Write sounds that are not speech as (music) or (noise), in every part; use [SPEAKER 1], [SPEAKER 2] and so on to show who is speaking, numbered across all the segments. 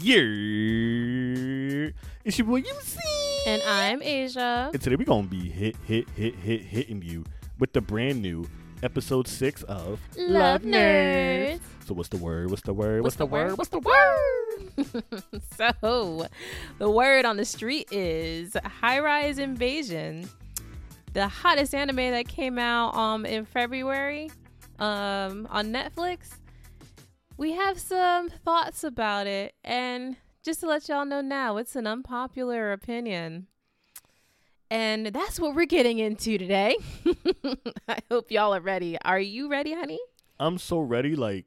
[SPEAKER 1] Yeah, it's your boy UC,
[SPEAKER 2] And I'm Asia.
[SPEAKER 1] and today we're gonna be hit, hit, hit, hit, hitting you with the brand new episode six of
[SPEAKER 2] Love Nerds.
[SPEAKER 1] So what's the word? What's the word? What's, the, word?
[SPEAKER 2] What's the word? (laughs) so, the word on the street is High Rise Invasion, the hottest anime that came out um in February um on Netflix. We have some thoughts about it, and just to let y'all know now, it's an unpopular opinion. And that's what we're getting into today. (laughs) I hope y'all are ready. Are you ready, honey?
[SPEAKER 1] I'm so ready. Like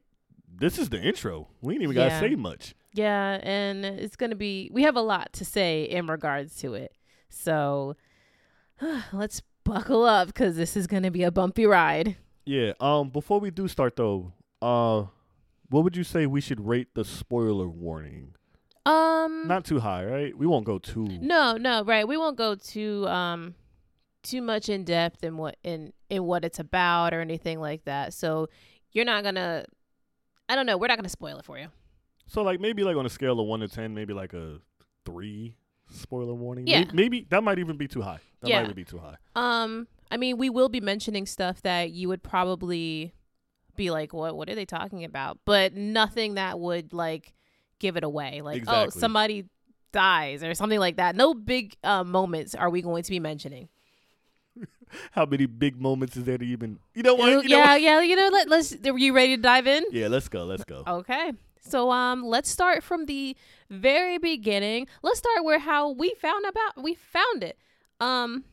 [SPEAKER 1] this is the intro. We ain't even gotta say much.
[SPEAKER 2] Yeah, and it's going to be, we have a lot to say in regards to it. So (sighs) let's buckle up because this is going to be a bumpy ride.
[SPEAKER 1] Yeah. Um. Before we do start though, uh, what would you say we should rate the spoiler warning?
[SPEAKER 2] Um,
[SPEAKER 1] Not too high, right? We won't go too.
[SPEAKER 2] no, no, right. We won't go too, um, too much in depth in what in in what it's about or anything like that. So you're not gonna I don't know, we're not gonna spoil it for you.
[SPEAKER 1] So like maybe like on a scale of one to ten, maybe like a three. Spoiler warning.
[SPEAKER 2] Yeah.
[SPEAKER 1] Maybe, maybe that might even be too high. That
[SPEAKER 2] Yeah.
[SPEAKER 1] might even be too high.
[SPEAKER 2] Um, I mean, we will be mentioning stuff that you would probably be like, "What? What are they talking about?" But nothing that would like give it away. Like, oh, somebody dies or something like that. No big uh, moments are we going to be mentioning. (laughs)
[SPEAKER 1] How many big moments is there to even? You know what? You know
[SPEAKER 2] yeah,
[SPEAKER 1] what?
[SPEAKER 2] yeah. You know, let, let's. Are you ready to dive in?
[SPEAKER 1] Yeah. Let's go. Let's go.
[SPEAKER 2] Okay. So um let's start from the very beginning. Let's start where how we found about we found it. Um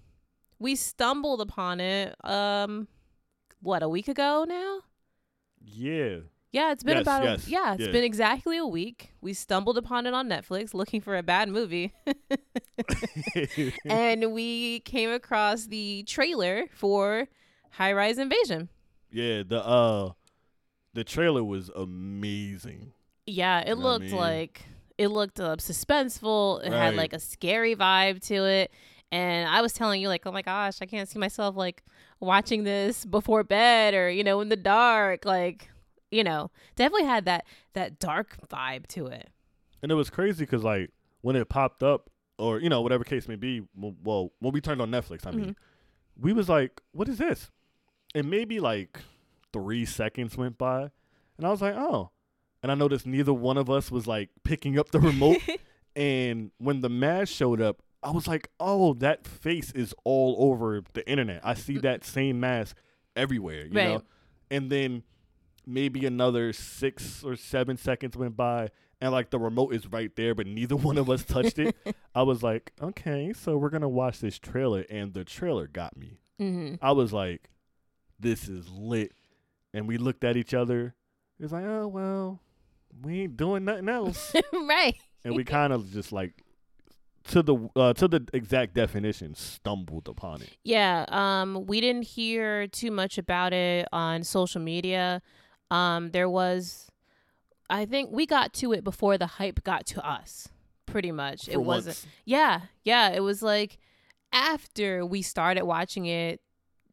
[SPEAKER 2] we stumbled upon it um what, a week ago now?
[SPEAKER 1] Yeah.
[SPEAKER 2] Yeah, it's been
[SPEAKER 1] Yes,
[SPEAKER 2] about
[SPEAKER 1] yes,
[SPEAKER 2] a, yeah, it's
[SPEAKER 1] yeah.
[SPEAKER 2] been exactly a week. We stumbled upon it on Netflix looking for a bad movie. (laughs) and we came across the trailer for High Rise Invasion.
[SPEAKER 1] yeah. The uh, the trailer was amazing.
[SPEAKER 2] Yeah, it
[SPEAKER 1] know what I
[SPEAKER 2] looked
[SPEAKER 1] mean?
[SPEAKER 2] like it looked uh, suspenseful. It had like a scary vibe to it, and I was telling you like, oh my gosh, I can't see myself like watching this before bed or you know in the dark. Like, you know, definitely had that that dark vibe to it.
[SPEAKER 1] And it was crazy because like when it popped up, or you know whatever case may be. Well, when we turned on Netflix, I mean, mm-hmm. we was like, "What is this?" And maybe like three seconds went by, and I was like, "Oh." And I noticed neither one of us was like picking up the remote. (laughs) and when the mask showed up, I was like, "Oh, that face is all over the internet. I see that same mask everywhere." You
[SPEAKER 2] Right.
[SPEAKER 1] know. And then maybe another six or seven seconds went by, and like the remote is right there, but neither (laughs) one of us touched it. (laughs) I was like, okay, so we're gonna watch this trailer, and the trailer got me.
[SPEAKER 2] hmm
[SPEAKER 1] I was like, this is lit, and we looked at each other. It was like, oh well, we ain't doing nothing else, (laughs)
[SPEAKER 2] right.
[SPEAKER 1] and we kind of just like to the uh, to the exact definition stumbled upon it.
[SPEAKER 2] Yeah, um, we didn't hear too much about it on social media. Um, there was, I think we got to it before the hype got to us. Pretty much,
[SPEAKER 1] For
[SPEAKER 2] it wasn't. Yeah, yeah, it was like after we started watching it,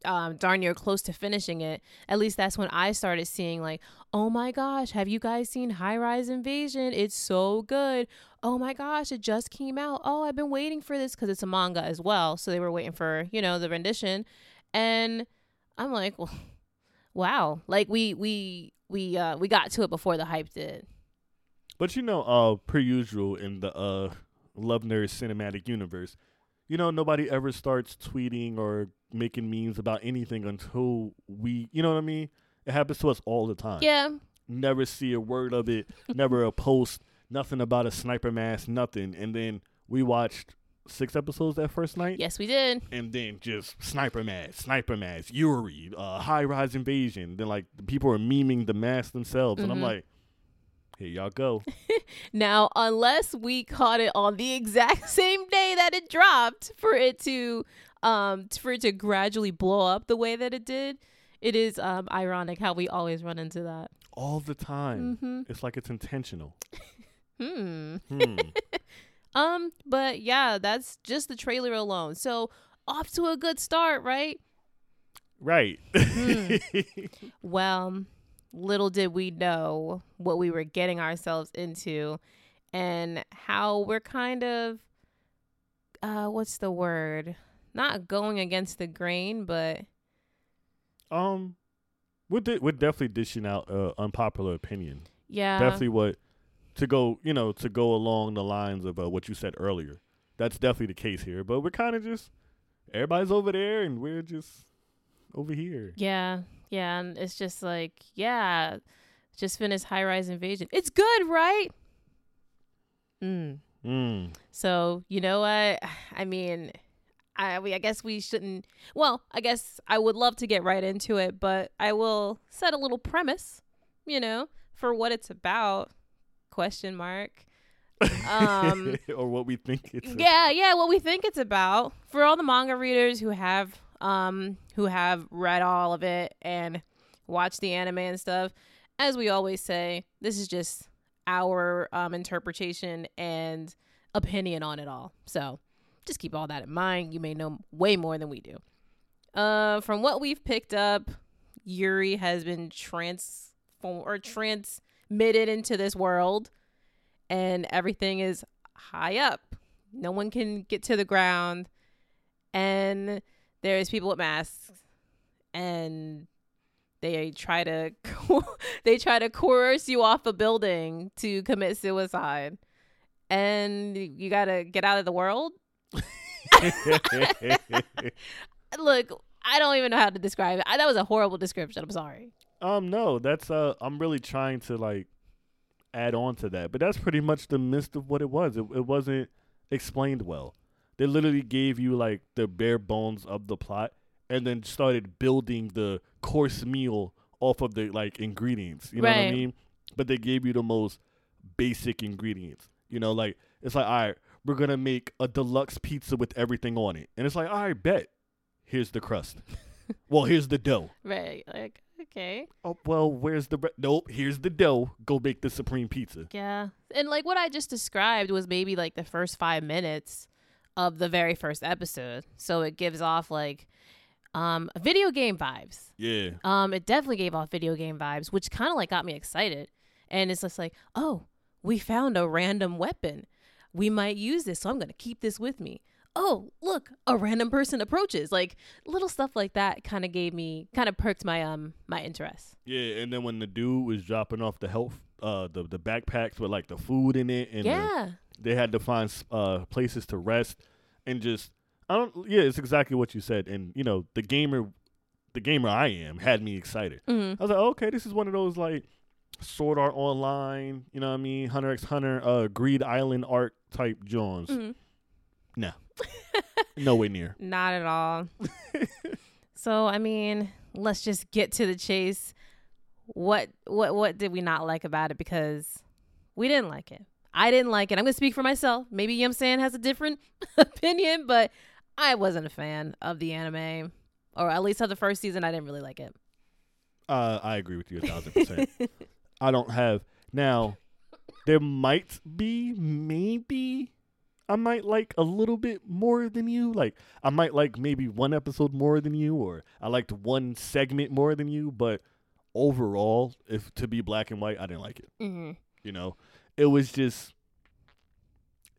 [SPEAKER 2] um, darn near close to finishing it. At least that's when I started seeing like, oh my gosh, have you guys seen High Rise Invasion? It's so good. Oh my gosh, it just came out. Oh, I've been waiting for this because it's a manga as well. So they were waiting for you know the rendition, and I'm like, well, (laughs) wow, like we we we uh we got to it before the hype did.
[SPEAKER 1] But you know, uh, per usual in the uh Love Nerd cinematic universe, you know, nobody ever starts tweeting or making memes about anything until we, you know what I mean? It happens to us all the time.
[SPEAKER 2] Yeah,
[SPEAKER 1] Never see a word of it, (laughs) never a post, nothing about a sniper mask, nothing. And then we watched six episodes that first night.
[SPEAKER 2] yes, we did.
[SPEAKER 1] And then just sniper mask, sniper mask, Yuri, uh, high rise invasion. Then like the people are memeing the masks themselves, and I'm
[SPEAKER 2] Mhm.
[SPEAKER 1] like, here y'all go. (laughs)
[SPEAKER 2] Now, unless we caught it on the exact (laughs) same day that it dropped for it to um for it to gradually blow up the way that it did, it is um ironic how we always run into that.
[SPEAKER 1] all the time.
[SPEAKER 2] Mhm.
[SPEAKER 1] It's like it's intentional. (laughs)
[SPEAKER 2] Hmm.
[SPEAKER 1] Hmm. (laughs)
[SPEAKER 2] Um, but yeah, that's just the trailer alone. So off to a good start, right?
[SPEAKER 1] right.
[SPEAKER 2] Hmm. (laughs) Well, little did we know what we were getting ourselves into. and how we're kind of uh what's the word? Not going against the grain, but
[SPEAKER 1] Um, we're di- we're definitely dishing out uh, unpopular opinion.
[SPEAKER 2] yeah.
[SPEAKER 1] definitely what to go you know to go along the lines of uh, what you said earlier. That's definitely the case here. But we're kind of just everybody's over there and we're just over here.
[SPEAKER 2] Yeah, yeah, and it's just like, yeah, just finished High Rise Invasion. It's good, right? Mm.
[SPEAKER 1] Mm.
[SPEAKER 2] So you know what? (sighs) I mean, I we I guess we shouldn't. Well, I guess I would love to get right into it, but I will set a little premise, you know, for what it's about. Question mark. Um, (laughs)
[SPEAKER 1] or what we think it's.
[SPEAKER 2] yeah, yeah, what we think it's about. For all the manga readers who have um who have read all of it and watched the anime and stuff, as we always say, this is just our um interpretation and opinion on it all. So, just keep all that in mind. You may know way more than we do. Uh from what we've picked up, Yuri has been transformed or transmitted into this world and everything is high up. No one can get to the ground. And there's people with masks and they try to (laughs) they try to coerce you off a building to commit suicide. And you got to get out of the world. (laughs) Look, I don't even know how to describe it. I, that was a horrible description. I'm sorry.
[SPEAKER 1] um, no, that's uh, I'm really trying to like add on to that, but that's pretty much the midst of what it was. It, it wasn't explained well. They literally gave you like the bare bones of the plot, and then started building the course meal off of the like ingredients. You know what I mean? But they gave you the most basic ingredients. You know, like it's like, all right, we're gonna make a deluxe pizza with everything on it, and it's like, I bet. Here's the crust. (laughs) well, here's the dough.
[SPEAKER 2] Right. Like, okay.
[SPEAKER 1] Oh well, where's the bre- nope? Here's the dough. Go make the supreme pizza.
[SPEAKER 2] Yeah. And like what I just described was maybe like the first five minutes of the very first episode. So it gives off like um video game vibes.
[SPEAKER 1] Yeah,
[SPEAKER 2] Um it definitely gave off video game vibes, which kind of like got me excited. And it's just like, oh, we found a random weapon. We might use this, so I'm gonna keep this with me. Oh, look, a random person approaches. Like little stuff like that kind of gave me kind of perked my um my interest.
[SPEAKER 1] yeah. And then when the dude was dropping off the health, uh, the the backpacks with like the food in it, and the-
[SPEAKER 2] yeah.
[SPEAKER 1] they had to find uh places to rest, and just I don't. Yeah, it's exactly what you said. And you know, the gamer, the gamer I am, had me excited.
[SPEAKER 2] hmm
[SPEAKER 1] I was like, okay, this is one of those like Sword Art Online, you know what I mean, Hunter x Hunter, uh, Greed Island art type Jones.
[SPEAKER 2] hmm No. (laughs)
[SPEAKER 1] Nowhere near.
[SPEAKER 2] Not at all. (laughs) so I mean, let's just get to the chase. What what what did we not like about it? Because we didn't like it. I didn't like it. I'm gonna speak for myself. Maybe Yum San has a different (laughs) opinion, but I wasn't a fan of the anime, or at least of the first season. I didn't really like it.
[SPEAKER 1] Uh, I agree with you a thousand percent. I don't have now. There might be maybe I might like a little bit more than you. Like I might like maybe one episode more than you, or I liked one segment more than you. But overall, if to be black and white, I didn't like it.
[SPEAKER 2] hmm
[SPEAKER 1] You know, it was just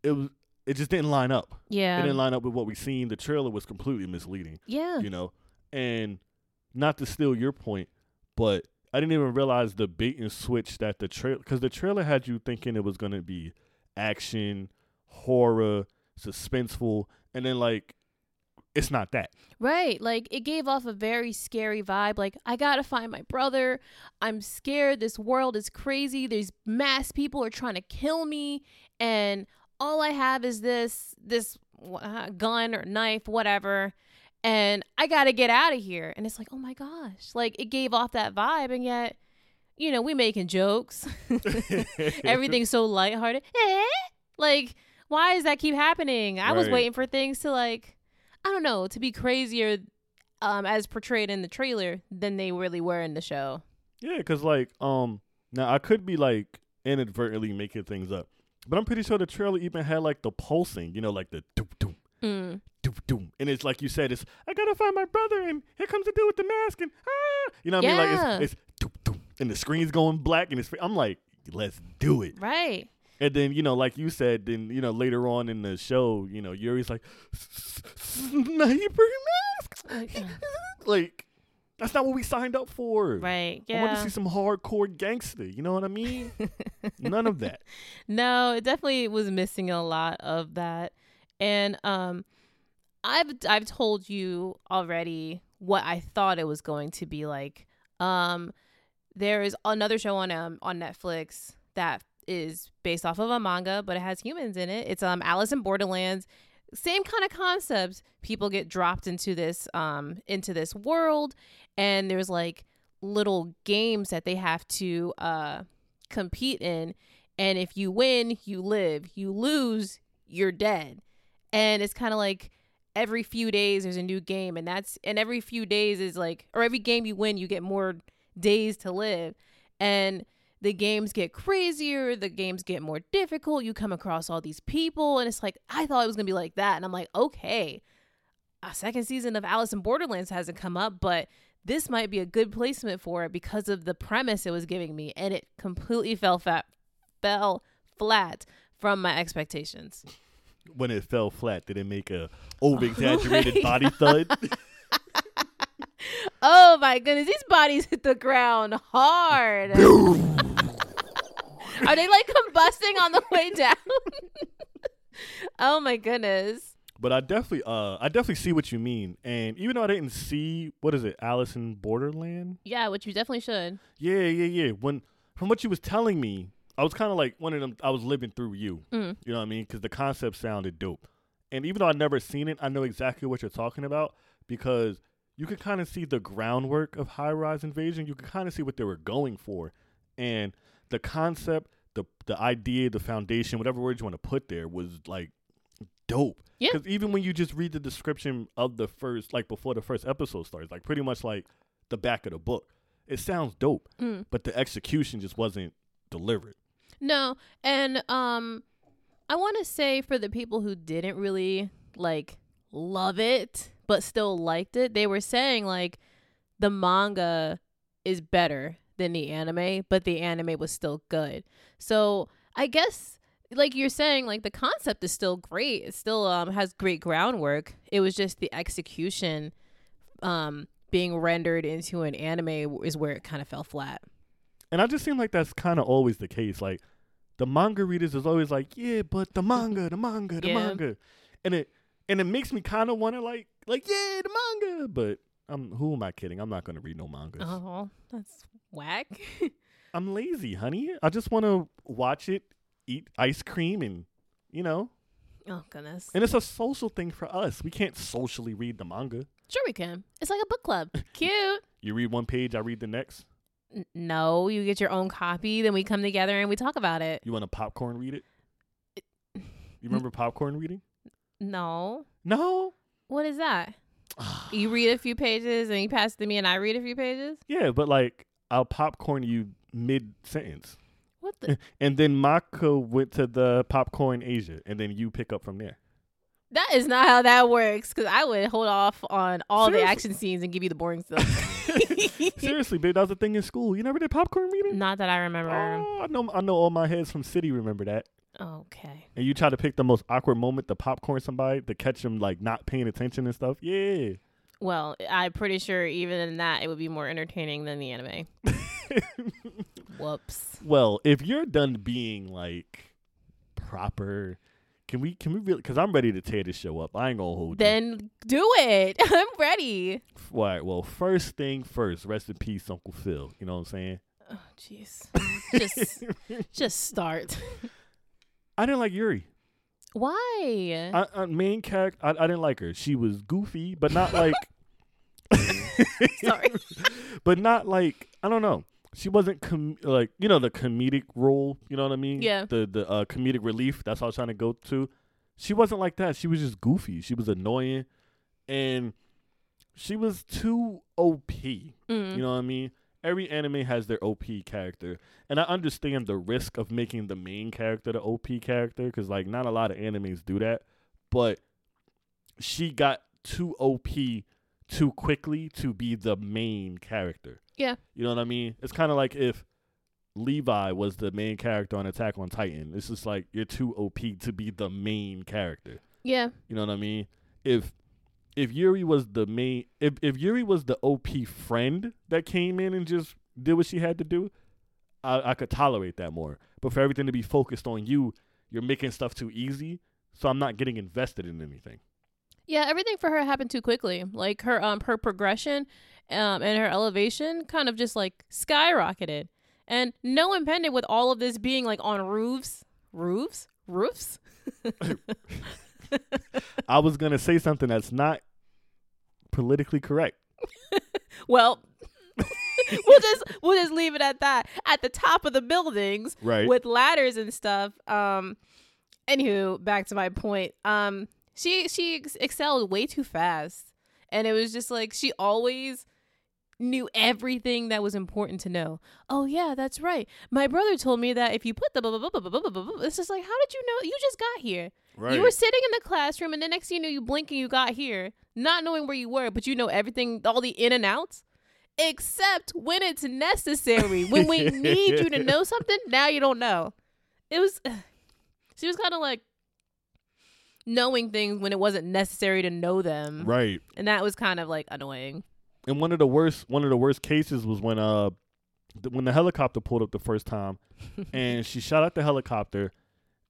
[SPEAKER 1] it was it just didn't line up.
[SPEAKER 2] Yeah.
[SPEAKER 1] It didn't line up with what we seen. The trailer was completely misleading
[SPEAKER 2] yeah,
[SPEAKER 1] you know and not to steal your point but i didn't even realize the bait and switch that the trailer because the trailer had you thinking it was going to be action horror suspenseful and then like it's not that
[SPEAKER 2] Right. Like it gave off a very scary vibe. Like, I gotta find my brother. I'm scared. This world is crazy. These mass people are trying to kill me. And all I have is this, this uh, gun or knife, whatever. And I gotta get out of here. And it's like, oh my gosh. Like it gave off that vibe. And yet, you know, we making jokes. (laughs) (laughs) Everything's so lighthearted. Eh? Like, why does that keep happening? I was waiting for things to like, I don't know, to be crazier, um, as portrayed in the trailer than they really were in the show.
[SPEAKER 1] yeah because like um now i could be like inadvertently making things up but i'm pretty sure the trailer even had like the pulsing you know like the doom doom
[SPEAKER 2] Mm.
[SPEAKER 1] doom doom and it's like you said it's i gotta find my brother and here comes the dude with the mask and ah you know what i mean like it's, it's doom doom and the screen's going black and it's i'm like let's do it
[SPEAKER 2] Right.
[SPEAKER 1] And then, you know, like you said, then, you know, later on in the show, you know, Yuri's like, sniper mask? (laughs) like, that's not what we signed up for.
[SPEAKER 2] Right. Yeah.
[SPEAKER 1] I want to see some hardcore gangster. You know what I mean? (laughs) None of that.
[SPEAKER 2] No, it definitely was missing a lot of that. And um I've I've told you already what I thought it was going to be like. Um there is another show on um on Netflix that is based off of a manga, but it has humans in it. It's um Alice in Borderlands. Same kind of concepts. People get dropped into this um into this world and there's like little games that they have to uh compete in and if you win, you live. You lose, you're dead. And it's kind of like every few days there's a new game and that's and every few days is like or every game you win, you get more days to live. And the games get crazier, the games get more difficult. You come across all these people and it's like I thought it was going to be like that and I'm like, "Okay. A second season of Alice in Borderlands hasn't come up, but this might be a good placement for it because of the premise it was giving me and it completely fell fat fell flat from my expectations.
[SPEAKER 1] When it fell flat, did it make a over (laughs) exaggerated body thud? (laughs)
[SPEAKER 2] Oh my goodness, these bodies hit the ground hard. (laughs) Are they like combusting on the way down? oh my goodness.
[SPEAKER 1] But I definitely, uh, I definitely see what you mean. And even though I didn't see what is it, Alice in Borderland?
[SPEAKER 2] Yeah, which you definitely should.
[SPEAKER 1] Yeah, yeah, yeah. When from what you was telling me, I was kind of like one of them. I was living through you.
[SPEAKER 2] Mm.
[SPEAKER 1] You know what I mean? Because the concept sounded dope. And even though I'd never seen it, I know exactly what you're talking about because you could kind of see the groundwork of High Rise Invasion. You could kind of see what they were going for, and the concept, the the idea, the foundation, whatever words you want to put there, was like dope.
[SPEAKER 2] Yeah.
[SPEAKER 1] Because even when you just read the description of the first, like before the first episode starts, like pretty much like the back of the book, it sounds dope,
[SPEAKER 2] Mm.
[SPEAKER 1] but the execution just wasn't delivered.
[SPEAKER 2] No, and um I want to say for the people who didn't really like love it but still liked it, they were saying like the manga is better than the anime, but the anime was still good. So, I guess like you're saying like the concept is still great. It still um has great groundwork. It was just the execution um being rendered into an anime is where it kind of fell flat.
[SPEAKER 1] And I just seem like that's kind of always the case. Like the manga readers is always like, yeah, but the manga, the manga, the
[SPEAKER 2] Yeah.
[SPEAKER 1] manga, and it and it makes me kind of want to like like yeah, the manga. But I'm who am I kidding? I'm not gonna read no mangas.
[SPEAKER 2] Oh, that's whack. (laughs)
[SPEAKER 1] I'm lazy, honey. I just want to watch it, eat ice cream, and you know.
[SPEAKER 2] oh goodness.
[SPEAKER 1] And it's a social thing for us. We can't socially read the manga.
[SPEAKER 2] Sure, we can. It's like a book club. (laughs) Cute.
[SPEAKER 1] You read one page, I read the next.
[SPEAKER 2] No, you get your own copy, then we come together and we talk about it.
[SPEAKER 1] You want to popcorn read it? You remember popcorn reading?
[SPEAKER 2] No.
[SPEAKER 1] No.
[SPEAKER 2] What is that? (sighs) You read a few pages and you pass it to me and I read a few pages?
[SPEAKER 1] Yeah, but like I'll popcorn you mid sentence.
[SPEAKER 2] What the? (laughs)
[SPEAKER 1] And then Mako went to the popcorn Asia, and then you pick up from there.
[SPEAKER 2] That is not how that works because I would hold off on all the action scenes and give you the boring (laughs) stuff. (laughs)
[SPEAKER 1] Seriously, babe, that was a thing in school. You never did popcorn reading?
[SPEAKER 2] not that I remember.
[SPEAKER 1] Oh, I know, I know. All my heads from City remember that.
[SPEAKER 2] Okay.
[SPEAKER 1] And you try to pick the most awkward moment to popcorn somebody to catch them like not paying attention and stuff. Yeah.
[SPEAKER 2] Well, I'm pretty sure even in that it would be more entertaining than the anime. (laughs) Whoops.
[SPEAKER 1] well, if you're done being like proper, can we? Can we really? Because I'm ready to tear this show up. I ain't gonna hold you.
[SPEAKER 2] Then do it. (laughs) I'm ready.
[SPEAKER 1] All right. Well, first thing first. Rest in peace, Uncle Phil. You know what I'm saying?
[SPEAKER 2] Oh, jeez. Just, (laughs) just start. (laughs)
[SPEAKER 1] I didn't like Yuri.
[SPEAKER 2] Why?
[SPEAKER 1] I, I, main character, I, I didn't like her. She was goofy, but not like,
[SPEAKER 2] Sorry.
[SPEAKER 1] but not like I don't know. She wasn't com- like you know the comedic role. You know what I mean?
[SPEAKER 2] Yeah.
[SPEAKER 1] The the uh, comedic relief. That's what I was trying to go to. She wasn't like that. She was just goofy. She was annoying, and she was too OP.
[SPEAKER 2] Mm.
[SPEAKER 1] You know what I mean? Every anime has their OP character, and I understand the risk of making the main character the OP character because like not a lot of animes do that. But she got too OP too quickly to be the main character.
[SPEAKER 2] Yeah.
[SPEAKER 1] You know what I mean? It's kind of like if Levi was the main character on Attack on Titan. It's just like you're too OP to be the main character.
[SPEAKER 2] Yeah.
[SPEAKER 1] You know what I mean? If if Yuri was the main if if Yuri was the OP friend that came in and just did what she had to do, I, I could tolerate that more. But for everything to be focused on you, you're making stuff too easy. So I'm not getting invested in anything.
[SPEAKER 2] Yeah, everything for her happened too quickly. Like her um her progression um and her elevation kind of just like skyrocketed. And no impended with all of this being like on roofs. Roofs? Roofs? (laughs)
[SPEAKER 1] I was gonna say something that's not politically correct. (laughs)
[SPEAKER 2] Well, (laughs) we'll just we'll just leave it at that. At the top of the buildings
[SPEAKER 1] Right.
[SPEAKER 2] with ladders and stuff. Um anywho, back to my point. Um she she ex- excelled way too fast. And it was just like she always knew everything that was important to know. Oh yeah, that's right. My brother told me that if you put the blah blah blah blah blah blah, blah it's just like how did you know? You just got here.
[SPEAKER 1] Right.
[SPEAKER 2] You were sitting in the classroom, and the next thing you knew, you blink and you got here, not knowing where you were, but you know everything, all the in and outs, except when it's necessary. when we (laughs) need you to know something, now you don't know. It was. (sighs) She was kind of like knowing things when it wasn't necessary to know them.
[SPEAKER 1] Right.
[SPEAKER 2] And that was kind of like annoying.
[SPEAKER 1] And one of the worst one of the worst cases was when uh th- when the helicopter pulled up the first time (laughs) and she shot at the helicopter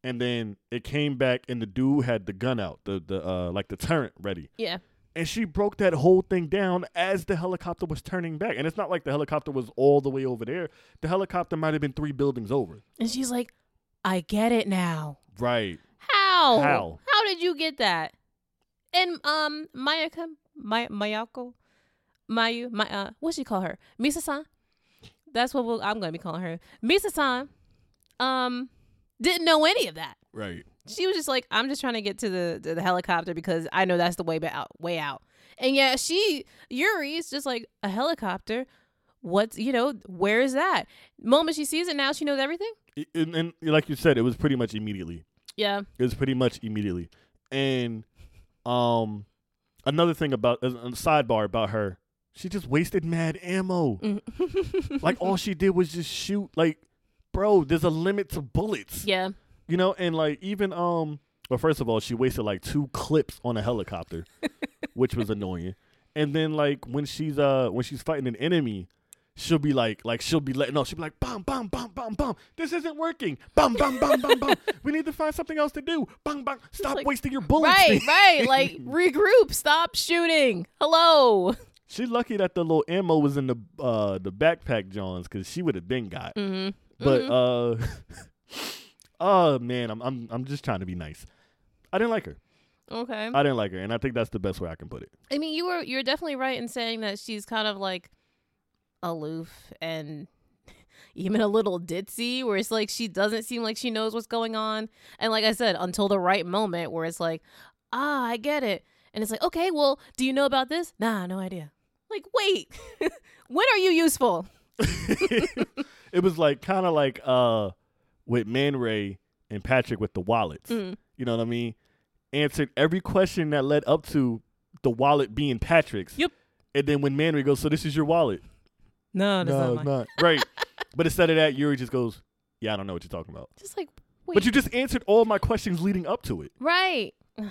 [SPEAKER 1] and then it came back and the dude had the gun out, the the uh like the turret ready.
[SPEAKER 2] Yeah,
[SPEAKER 1] And she broke that whole thing down as the helicopter was turning back. And it's not like the helicopter was all the way over there. The helicopter might have been three buildings over.
[SPEAKER 2] and she's like, "I get it now."
[SPEAKER 1] Right.
[SPEAKER 2] How?
[SPEAKER 1] How?
[SPEAKER 2] How did you get that? And um, Mayaka, May- Mayako, Mayu, my uh, what she call her? Misa-san. That's what we'll, I'm gonna be calling her. Misa-san. Um, didn't know any of that.
[SPEAKER 1] Right.
[SPEAKER 2] She was just like, I'm just trying to get to the to the helicopter because I know that's the way out, way out. And yeah, she Yuri's just like a helicopter. What's you know where is that? Moment she sees it now, she knows everything.
[SPEAKER 1] And, and like you said, it was pretty much immediately.
[SPEAKER 2] Yeah.
[SPEAKER 1] It was pretty much immediately. And um another thing about a sidebar about her, she just wasted mad ammo.
[SPEAKER 2] Mm.
[SPEAKER 1] like all she did was just shoot like bro, there's a limit to bullets.
[SPEAKER 2] yeah.
[SPEAKER 1] You know, and like even um well first of all, she wasted like two clips on a helicopter, (laughs) which was annoying. And then like when she's uh when she's fighting an enemy, she'll be like like she'll be letting no, she'll be like bum bum bum bum bum. This isn't working. Bum bum bum bum bum. We need to find something else to do. Bum bum. Stop
[SPEAKER 2] like,
[SPEAKER 1] wasting your bullets.
[SPEAKER 2] Right, right. (laughs) Like regroup, stop shooting. Hello.
[SPEAKER 1] She's lucky that the little ammo was in the uh the backpack Johns because she would have been got.
[SPEAKER 2] Mm-hmm.
[SPEAKER 1] But uh, (laughs) oh man, I'm I'm I'm just trying to be nice. I didn't like her.
[SPEAKER 2] Okay.
[SPEAKER 1] I didn't like her, and I think that's the best way I can put it.
[SPEAKER 2] I mean, you were you're definitely right in saying that she's kind of like aloof and (laughs) even a little ditzy, where it's like she doesn't seem like she knows what's going on. And like I said, until the right moment where it's like, ah, I get it. And it's like, okay, well, do you know about this? Nah, no idea. Like, wait, (laughs) when are you useful? (laughs)
[SPEAKER 1] it was like kind of like uh with Man Ray and Patrick with the wallets.
[SPEAKER 2] Mm.
[SPEAKER 1] You know what I mean? Answered every question that led up to the wallet being Patrick's.
[SPEAKER 2] Yep.
[SPEAKER 1] And then when Man Ray goes, "So this is your wallet?"
[SPEAKER 2] No, that's
[SPEAKER 1] no,
[SPEAKER 2] not
[SPEAKER 1] it's not. Right. (laughs) but instead of that, Yuri just goes, "Yeah, I don't know what you're talking about."
[SPEAKER 2] Just like, wait,
[SPEAKER 1] But you just answered all my questions leading up to it.
[SPEAKER 2] right? (sighs)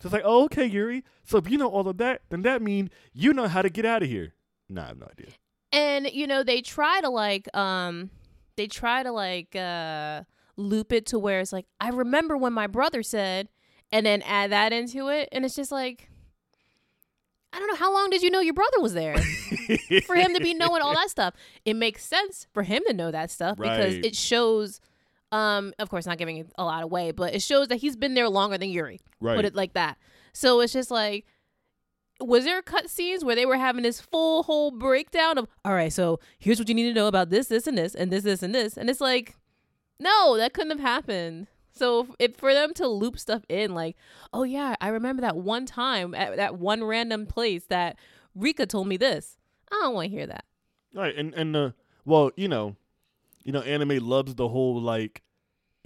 [SPEAKER 1] So it's like, oh, okay, Yuri. So if you know all of that, then that means you know how to get out of here. Nah, I have no idea.
[SPEAKER 2] and you know they try to like um they try to like uh loop it to where it's like i remember when my brother said and then add that into it and it's just like i don't know how long did you know your brother was there (laughs) for him to be knowing all that stuff it makes sense for him to know that stuff because it shows um of course not giving a lot away but it shows that he's been there longer than yuri
[SPEAKER 1] right.
[SPEAKER 2] put it like that. So it's just like, was there cut scenes where they were having this full whole breakdown of, all right, so here's what you need to know about this, this, and this, and this, this, and this, and it's like, no, that couldn't have happened. So if for them to loop stuff in, like, oh yeah, I remember that one time at that one random place that Rika told me this. I don't want to hear that.
[SPEAKER 1] Right, and and uh, well, you know, you know, anime loves the whole like,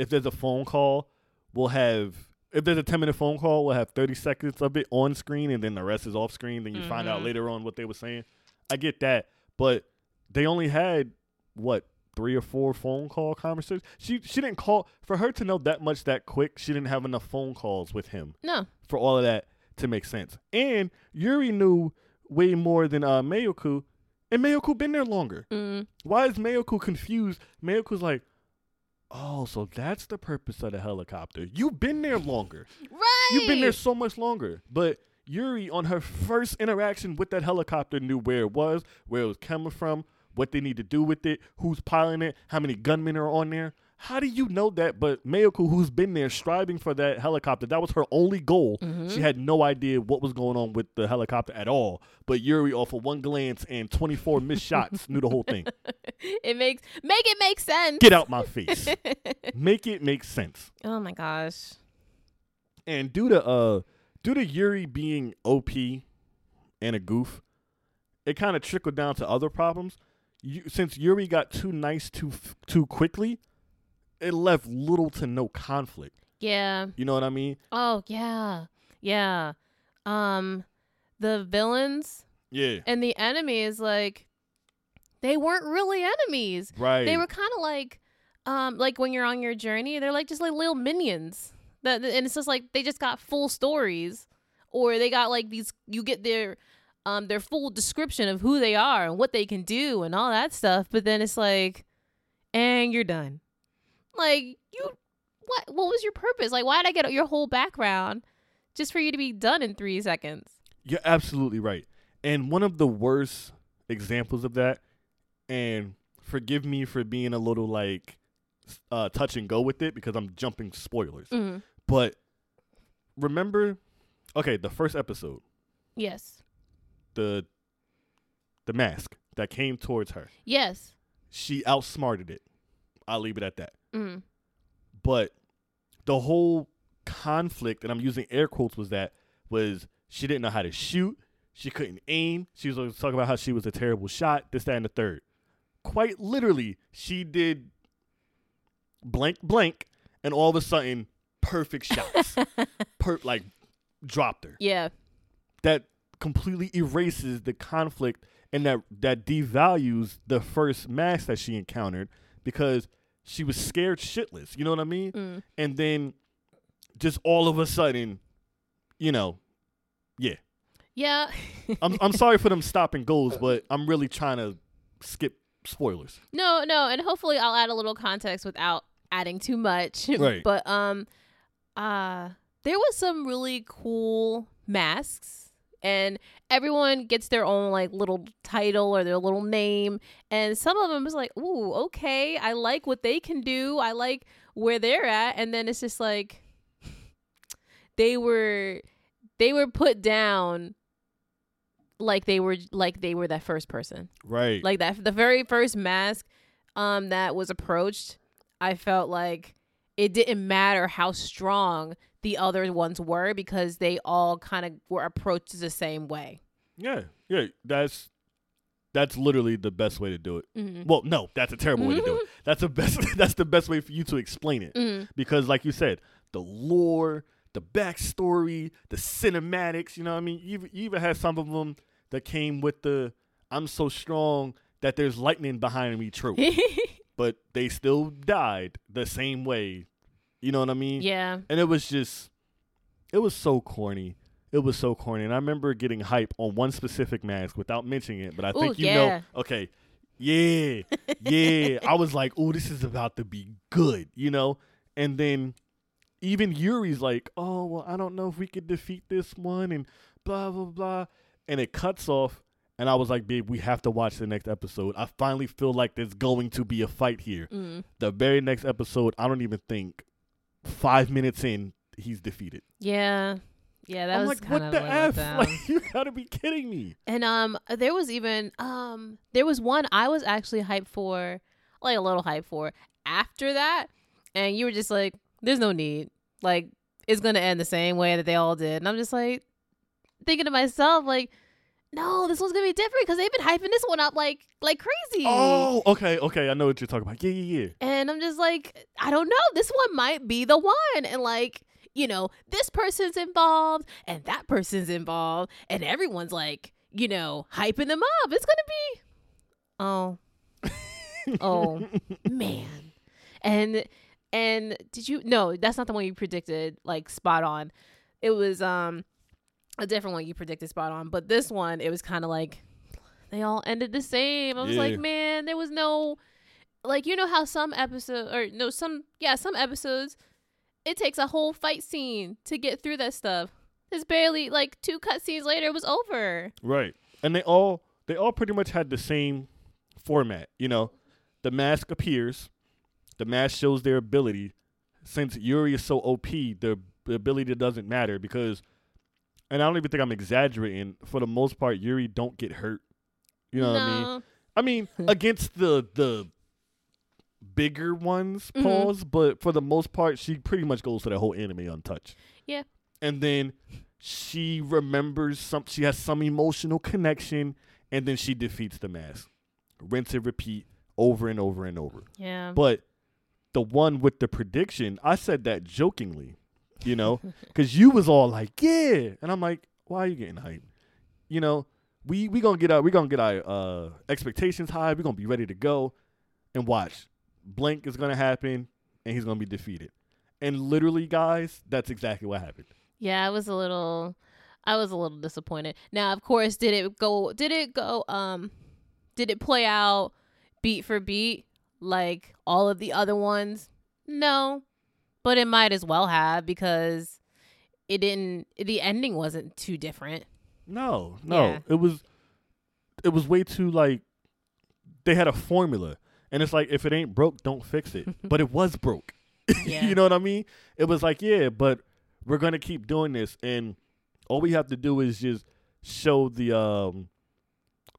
[SPEAKER 1] if there's a phone call, we'll have if there's a ten minute phone call, we'll have thirty seconds of it on screen, and then the rest is off screen. Then you find out
[SPEAKER 2] Mhm.
[SPEAKER 1] later on what they were saying. I get that, but they only had what three or four phone call conversations. She she didn't call for her to know that much that quick. She didn't have enough phone calls with him
[SPEAKER 2] No.
[SPEAKER 1] for all of that to make sense. And Yuri knew way more than uh, Mayoku, and Mayoku been there longer.
[SPEAKER 2] Mm.
[SPEAKER 1] Why is Mayoku confused? Mayoku's like, oh, so that's the purpose of the helicopter. You've been there longer.
[SPEAKER 2] Right.
[SPEAKER 1] You've been there so much longer. But Yuri, on her first interaction with that helicopter, knew where it was, where it was coming from, what they need to do with it, who's piloting it, how many gunmen are on there. How do you know that? But Mayoko, who's been there striving for that helicopter, that was her only goal.
[SPEAKER 2] Mm-hmm.
[SPEAKER 1] She had no idea what was going on with the helicopter at all. But Yuri, off of one glance and 24 missed shots, knew the whole thing. (laughs)
[SPEAKER 2] it makes make it make sense.
[SPEAKER 1] Get out my face. (laughs) Make it make sense.
[SPEAKER 2] oh my gosh.
[SPEAKER 1] And due to uh due to Yuri being OP and a goof, it kind of trickled down to other problems. You, since Yuri got too nice too too quickly, it left little to no conflict.
[SPEAKER 2] Yeah.
[SPEAKER 1] You know what I mean?
[SPEAKER 2] Oh yeah. Yeah. Um the villains
[SPEAKER 1] Yeah.
[SPEAKER 2] and the enemies like they weren't really enemies.
[SPEAKER 1] Right.
[SPEAKER 2] They were kind of like um like when you're on your journey, they're like just like little minions. That and it's just like they just got full stories or they got like these you get their um their full description of who they are and what they can do and all that stuff, but then it's like and you're done. Like you what what was your purpose? Like why did I get your whole background just for you to be done in 3 seconds?
[SPEAKER 1] You're absolutely right. And one of the worst examples of that, and forgive me for being a little like uh, touch and go with it because I'm jumping spoilers.
[SPEAKER 2] Mhm.
[SPEAKER 1] But remember, okay, the first episode,
[SPEAKER 2] Yes.
[SPEAKER 1] the the mask that came towards her,
[SPEAKER 2] Yes.
[SPEAKER 1] she outsmarted it. I'll leave it at that.
[SPEAKER 2] Mhm.
[SPEAKER 1] But the whole conflict, and I'm using air quotes, was that was she didn't know how to shoot. She couldn't aim. She was talking about how she was a terrible shot. This, that, and the third. Quite literally, she did blank, blank, and all of a sudden, perfect shots. (laughs) per like dropped her.
[SPEAKER 2] Yeah.
[SPEAKER 1] That completely erases the conflict and that that devalues the first mask that she encountered because she was scared shitless. You know what I mean?
[SPEAKER 2] Mm.
[SPEAKER 1] and then just all of a sudden, you know, yeah.
[SPEAKER 2] Yeah. (laughs)
[SPEAKER 1] I'm I'm sorry for them stopping goals, (laughs) but I'm really trying to skip spoilers.
[SPEAKER 2] No, no, and hopefully I'll add a little context without adding too much. (laughs)
[SPEAKER 1] Right.
[SPEAKER 2] But um uh there was some really cool masks and everyone gets their own like little title or their little name and some of them is like, "Ooh, okay, I like what they can do. I like where they're at." And then it's just like (laughs) they were they were put down like they were like they were that first person
[SPEAKER 1] Right.
[SPEAKER 2] like that the very first mask um that was approached i felt like it didn't matter how strong the other ones were because they all kind of were approached the same way
[SPEAKER 1] yeah. Yeah. That's that's literally the best way to do it.
[SPEAKER 2] mm-hmm.
[SPEAKER 1] Well, no, that's a terrible way to do it. (laughs) That's the best (laughs) that's the best way for you to explain it.
[SPEAKER 2] hmm
[SPEAKER 1] Because like you said, the lore, the backstory, the cinematics, you know what I mean? You you even had some of them that came with the I'm so strong that there's lightning behind me trope. (laughs) but they still died the same way. You know what I mean?
[SPEAKER 2] yeah
[SPEAKER 1] And it was just, it was so corny. It was so corny. And I remember getting hype on one specific mask without mentioning it, but I think
[SPEAKER 2] Ooh,
[SPEAKER 1] you
[SPEAKER 2] yeah.
[SPEAKER 1] know, okay, yeah, yeah. I was like, oh, this is about to be good, you know? And then even Yuri's like, oh, well, I don't know if we could defeat this one and blah, blah, blah. And it cuts off. And I was like, babe, we have to watch the next episode. I finally feel like there's going to be a fight here
[SPEAKER 2] mm.
[SPEAKER 1] the very next episode, I don't even think five minutes in, he's defeated.
[SPEAKER 2] yeah yeah that
[SPEAKER 1] I'm
[SPEAKER 2] was
[SPEAKER 1] like,
[SPEAKER 2] kind
[SPEAKER 1] what
[SPEAKER 2] of
[SPEAKER 1] the f? Like, (laughs) you gotta be kidding me.
[SPEAKER 2] And um there was even um there was one I was actually hyped for like a little hyped for after that and you were just like there's no need like it's to end the same way that they all did and I'm just like thinking to myself like no this one's to be different cuz they've been hyping this one up like like crazy.
[SPEAKER 1] Oh, okay, okay. I know what you're talking about. Yeah, yeah, yeah.
[SPEAKER 2] And I'm just like, I don't know. This one might be the one. And like, you know, this person's involved and that person's involved. And everyone's like, you know, hyping them up. It's to be. Oh. (laughs) oh man. And and did you no, that's not the one you predicted like spot on. It was um a different one you predicted spot on, but this one it was kind of like they all ended the same. I was
[SPEAKER 1] Yeah.
[SPEAKER 2] like, man, there was no like you know how some episodes or no some yeah, some episodes it takes a whole fight scene to get through that stuff. There's barely like two cutscenes later it was over.
[SPEAKER 1] Right. And they all they all pretty much had the same format. You know, the mask appears, the mask shows their ability. Since Yuri is so OP, the, the ability doesn't matter because and I don't even think I'm exaggerating. For the most part, Yuri don't get hurt. You know what I mean? I mean, (laughs) against the the bigger ones,
[SPEAKER 2] Mhm.
[SPEAKER 1] pause, but for the most part, she pretty much goes to the whole anime untouched.
[SPEAKER 2] Yeah.
[SPEAKER 1] And then she remembers some she has some emotional connection and then she defeats the mask. Rinse and repeat over and over and over.
[SPEAKER 2] Yeah.
[SPEAKER 1] But the one with the prediction, I said that jokingly, you know, (laughs) because you was all like, "Yeah," and I'm like, "Why are you getting hyped?" You know, we we gonna get our we gonna get our uh, expectations high. We gonna be ready to go, and watch. Blank is gonna happen, and he's gonna be defeated. And literally, guys, that's exactly what happened.
[SPEAKER 2] Yeah, I was a little I was a little disappointed. Now, of course, did it go did it go um did it play out beat for beat like all of the other ones? No. But it might as well have because it didn't the ending wasn't too different.
[SPEAKER 1] No, no,
[SPEAKER 2] Yeah.
[SPEAKER 1] it was it was way too like they had a formula, and it's like if it ain't broke, don't fix it. (laughs) but it was broke. (laughs)
[SPEAKER 2] Yeah.
[SPEAKER 1] you know what I mean? It was like, yeah, but we're gonna keep doing this, and all we have to do is just show the um,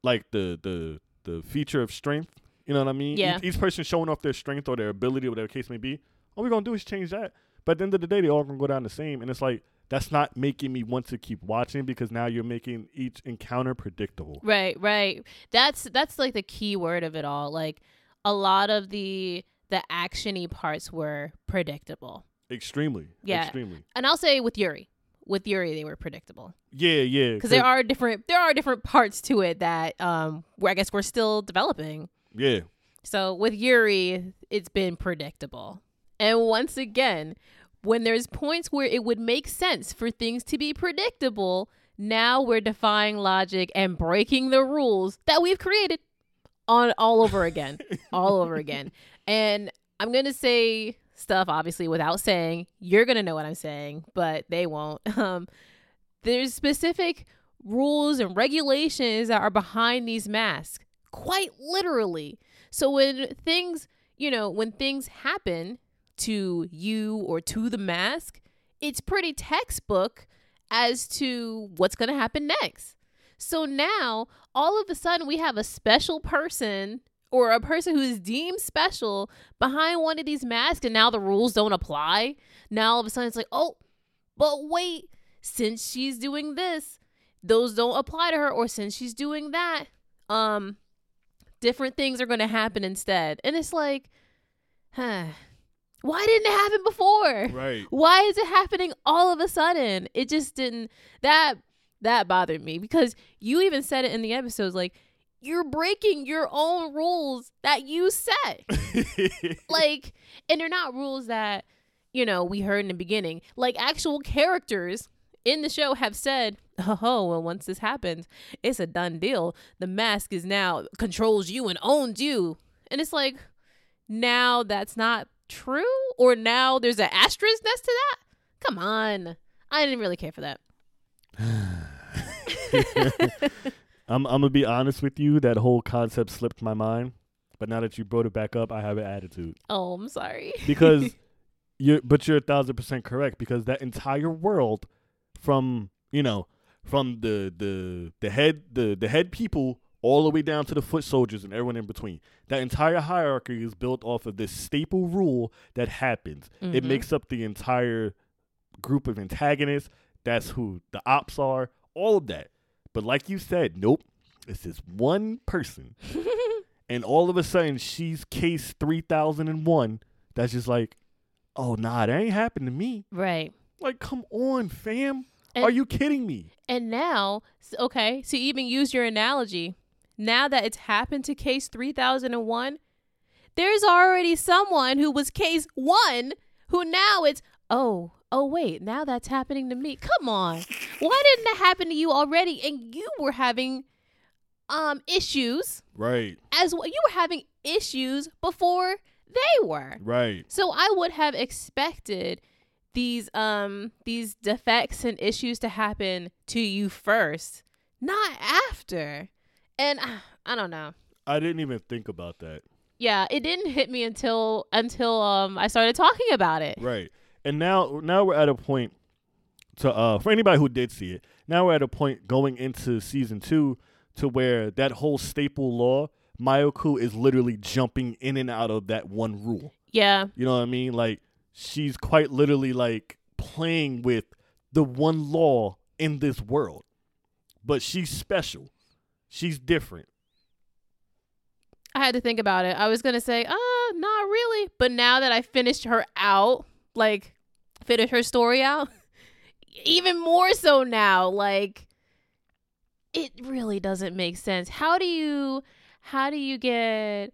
[SPEAKER 1] like the the the feature of strength. You know what I mean?
[SPEAKER 2] Yeah.
[SPEAKER 1] Each, each person showing off their strength or their ability, whatever the case may be. All we're gonna do is change that. But at the end of the day, they all gonna go down the same, and it's like that's not making me want to keep watching because now you're making each encounter predictable.
[SPEAKER 2] Right, right. That's that's like the key word of it all. Like a lot of the the actiony parts were predictable.
[SPEAKER 1] Extremely.
[SPEAKER 2] Yeah.
[SPEAKER 1] Extremely.
[SPEAKER 2] And I'll say with Yuri. With Yuri they were predictable.
[SPEAKER 1] Yeah, yeah.
[SPEAKER 2] because there are different there are different parts to it that um where I guess we're still developing.
[SPEAKER 1] Yeah.
[SPEAKER 2] So with Yuri, it's been predictable. And once again, when there's points where it would make sense for things to be predictable, now we're defying logic and breaking the rules that we've created on all over again. (laughs) all over again. And I'm going to say stuff obviously without saying. You're going to know what I'm saying, but they won't. (laughs) Um there's specific rules and regulations that are behind these masks quite literally so when things you know when things happen to you or to the mask it's pretty textbook as to what's going to happen next. So now all of a sudden we have a special person or a person who is deemed special behind one of these masks and now the rules don't apply. Now all of a sudden it's like oh but wait since she's doing this those don't apply to her or since she's doing that um different things are going to happen instead. And it's like huh why didn't it happen before?
[SPEAKER 1] Right.
[SPEAKER 2] why is it happening all of a sudden? It just didn't that that bothered me because you even said it in the episodes like you're breaking your own rules that you set. (laughs) Like and they're not rules that you know we heard in the beginning. Like actual characters in the show have said oh well once this happens it's a done deal. The mask is now controls you and owns you. And it's like now that's not true or now there's an asterisk next to that come on i didn't really care for that (laughs)
[SPEAKER 1] I'm I'm gonna be honest with you. That whole concept slipped my mind, but now that you brought it back up, I have an attitude
[SPEAKER 2] oh i'm sorry (laughs)
[SPEAKER 1] because you're. But you're a thousand percent correct because that entire world, from you know, from the the the head the the head people all the way down to the foot soldiers and everyone in between. That entire hierarchy is built off of this staple rule that happens. It
[SPEAKER 2] Mhm.
[SPEAKER 1] makes up the entire group of antagonists. That's who the ops are. All of that. But like you said, nope. It's this one person. (laughs) and all of a sudden she's case 3001. That's just like, oh, nah, that ain't happened to me.
[SPEAKER 2] right
[SPEAKER 1] Like, come on, fam.
[SPEAKER 2] And-
[SPEAKER 1] Are you kidding me?
[SPEAKER 2] And now, okay, so even use your analogy. Now that it's happened to case 3001, there's already someone who was case one who now it's oh oh wait now that's happening to me come on why didn't that happen to you already and you were having um issues
[SPEAKER 1] Right.
[SPEAKER 2] as well you were having issues before they were
[SPEAKER 1] Right.
[SPEAKER 2] so i would have expected these um these defects and issues to happen to you first not after and uh, (sighs) i don't know
[SPEAKER 1] I didn't even think about that.
[SPEAKER 2] yeah it didn't hit me until until um i started talking about it
[SPEAKER 1] Right. And now now we're at a point to uh for anybody who did see it, now we're at a point going into season two to where that whole staple law, Mayuko is literally jumping in and out of that one rule.
[SPEAKER 2] yeah
[SPEAKER 1] You know what I mean? Like she's quite literally like playing with the one law in this world. But she's special. She's different.
[SPEAKER 2] I had to think about it. I was gonna say, uh, not really. But now that I finished her out, like finished her story out, (laughs) even more so now, like it really doesn't make sense. How do you how do you get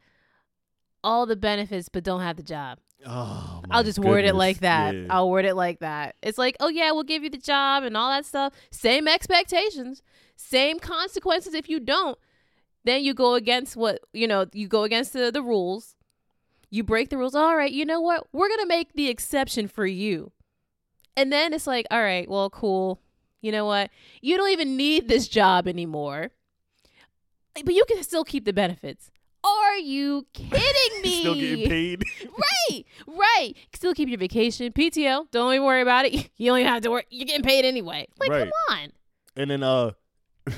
[SPEAKER 2] all the benefits but don't have the job?
[SPEAKER 1] Oh,
[SPEAKER 2] I'll just word it like that.
[SPEAKER 1] Yeah.
[SPEAKER 2] I'll word it like that. It's like, oh yeah, we'll give you the job and all that stuff. Same expectations, same consequences if you don't. Then you go against what you know. You go against the, the rules. You break the rules. All right, you know what? We're gonna make the exception for you. And then it's like, all right, well, cool. You know what? You don't even need this job anymore. But you can still keep the benefits. Are you kidding (laughs) me?
[SPEAKER 1] Still getting paid. (laughs)
[SPEAKER 2] right, right. Still keep your vacation, PTO. Don't even worry about it. (laughs) You don't even have to work. You're getting paid anyway. Like,
[SPEAKER 1] Right.
[SPEAKER 2] come on.
[SPEAKER 1] And then uh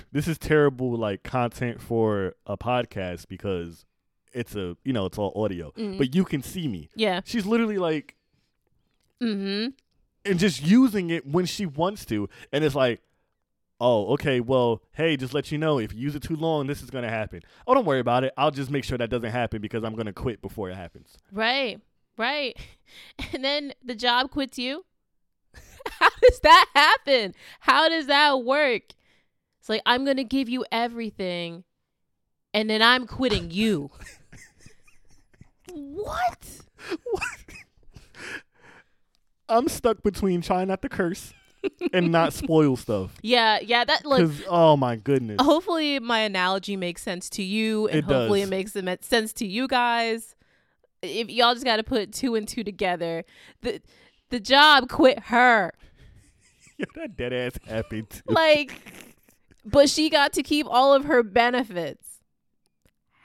[SPEAKER 1] (laughs) this is terrible like content for a podcast because it's a you know, it's all audio.
[SPEAKER 2] Mhm.
[SPEAKER 1] But you can see me.
[SPEAKER 2] Yeah.
[SPEAKER 1] She's literally like
[SPEAKER 2] Mm-hmm.
[SPEAKER 1] and just using it when she wants to. And it's like, oh, okay, well, hey, just let you know if you use it too long, this is gonna happen. Oh, don't worry about it. I'll just make sure that doesn't happen because I'm gonna quit before it happens.
[SPEAKER 2] Right, right. (laughs) And then the job quits you. (laughs) How does that happen? How does that work? It's like I'm gonna give you everything, and then I'm quitting you. (laughs) what? What?
[SPEAKER 1] I'm stuck between trying not to curse and not (laughs) spoil stuff.
[SPEAKER 2] Yeah, yeah. That.
[SPEAKER 1] Because oh my goodness.
[SPEAKER 2] hopefully my analogy makes sense to you and
[SPEAKER 1] It
[SPEAKER 2] hopefully
[SPEAKER 1] does.
[SPEAKER 2] it makes sense to you guys if y'all just got to put two and two together the the job quit her (laughs)
[SPEAKER 1] Yeah, that dead ass happened.
[SPEAKER 2] like but she got to keep all of her benefits.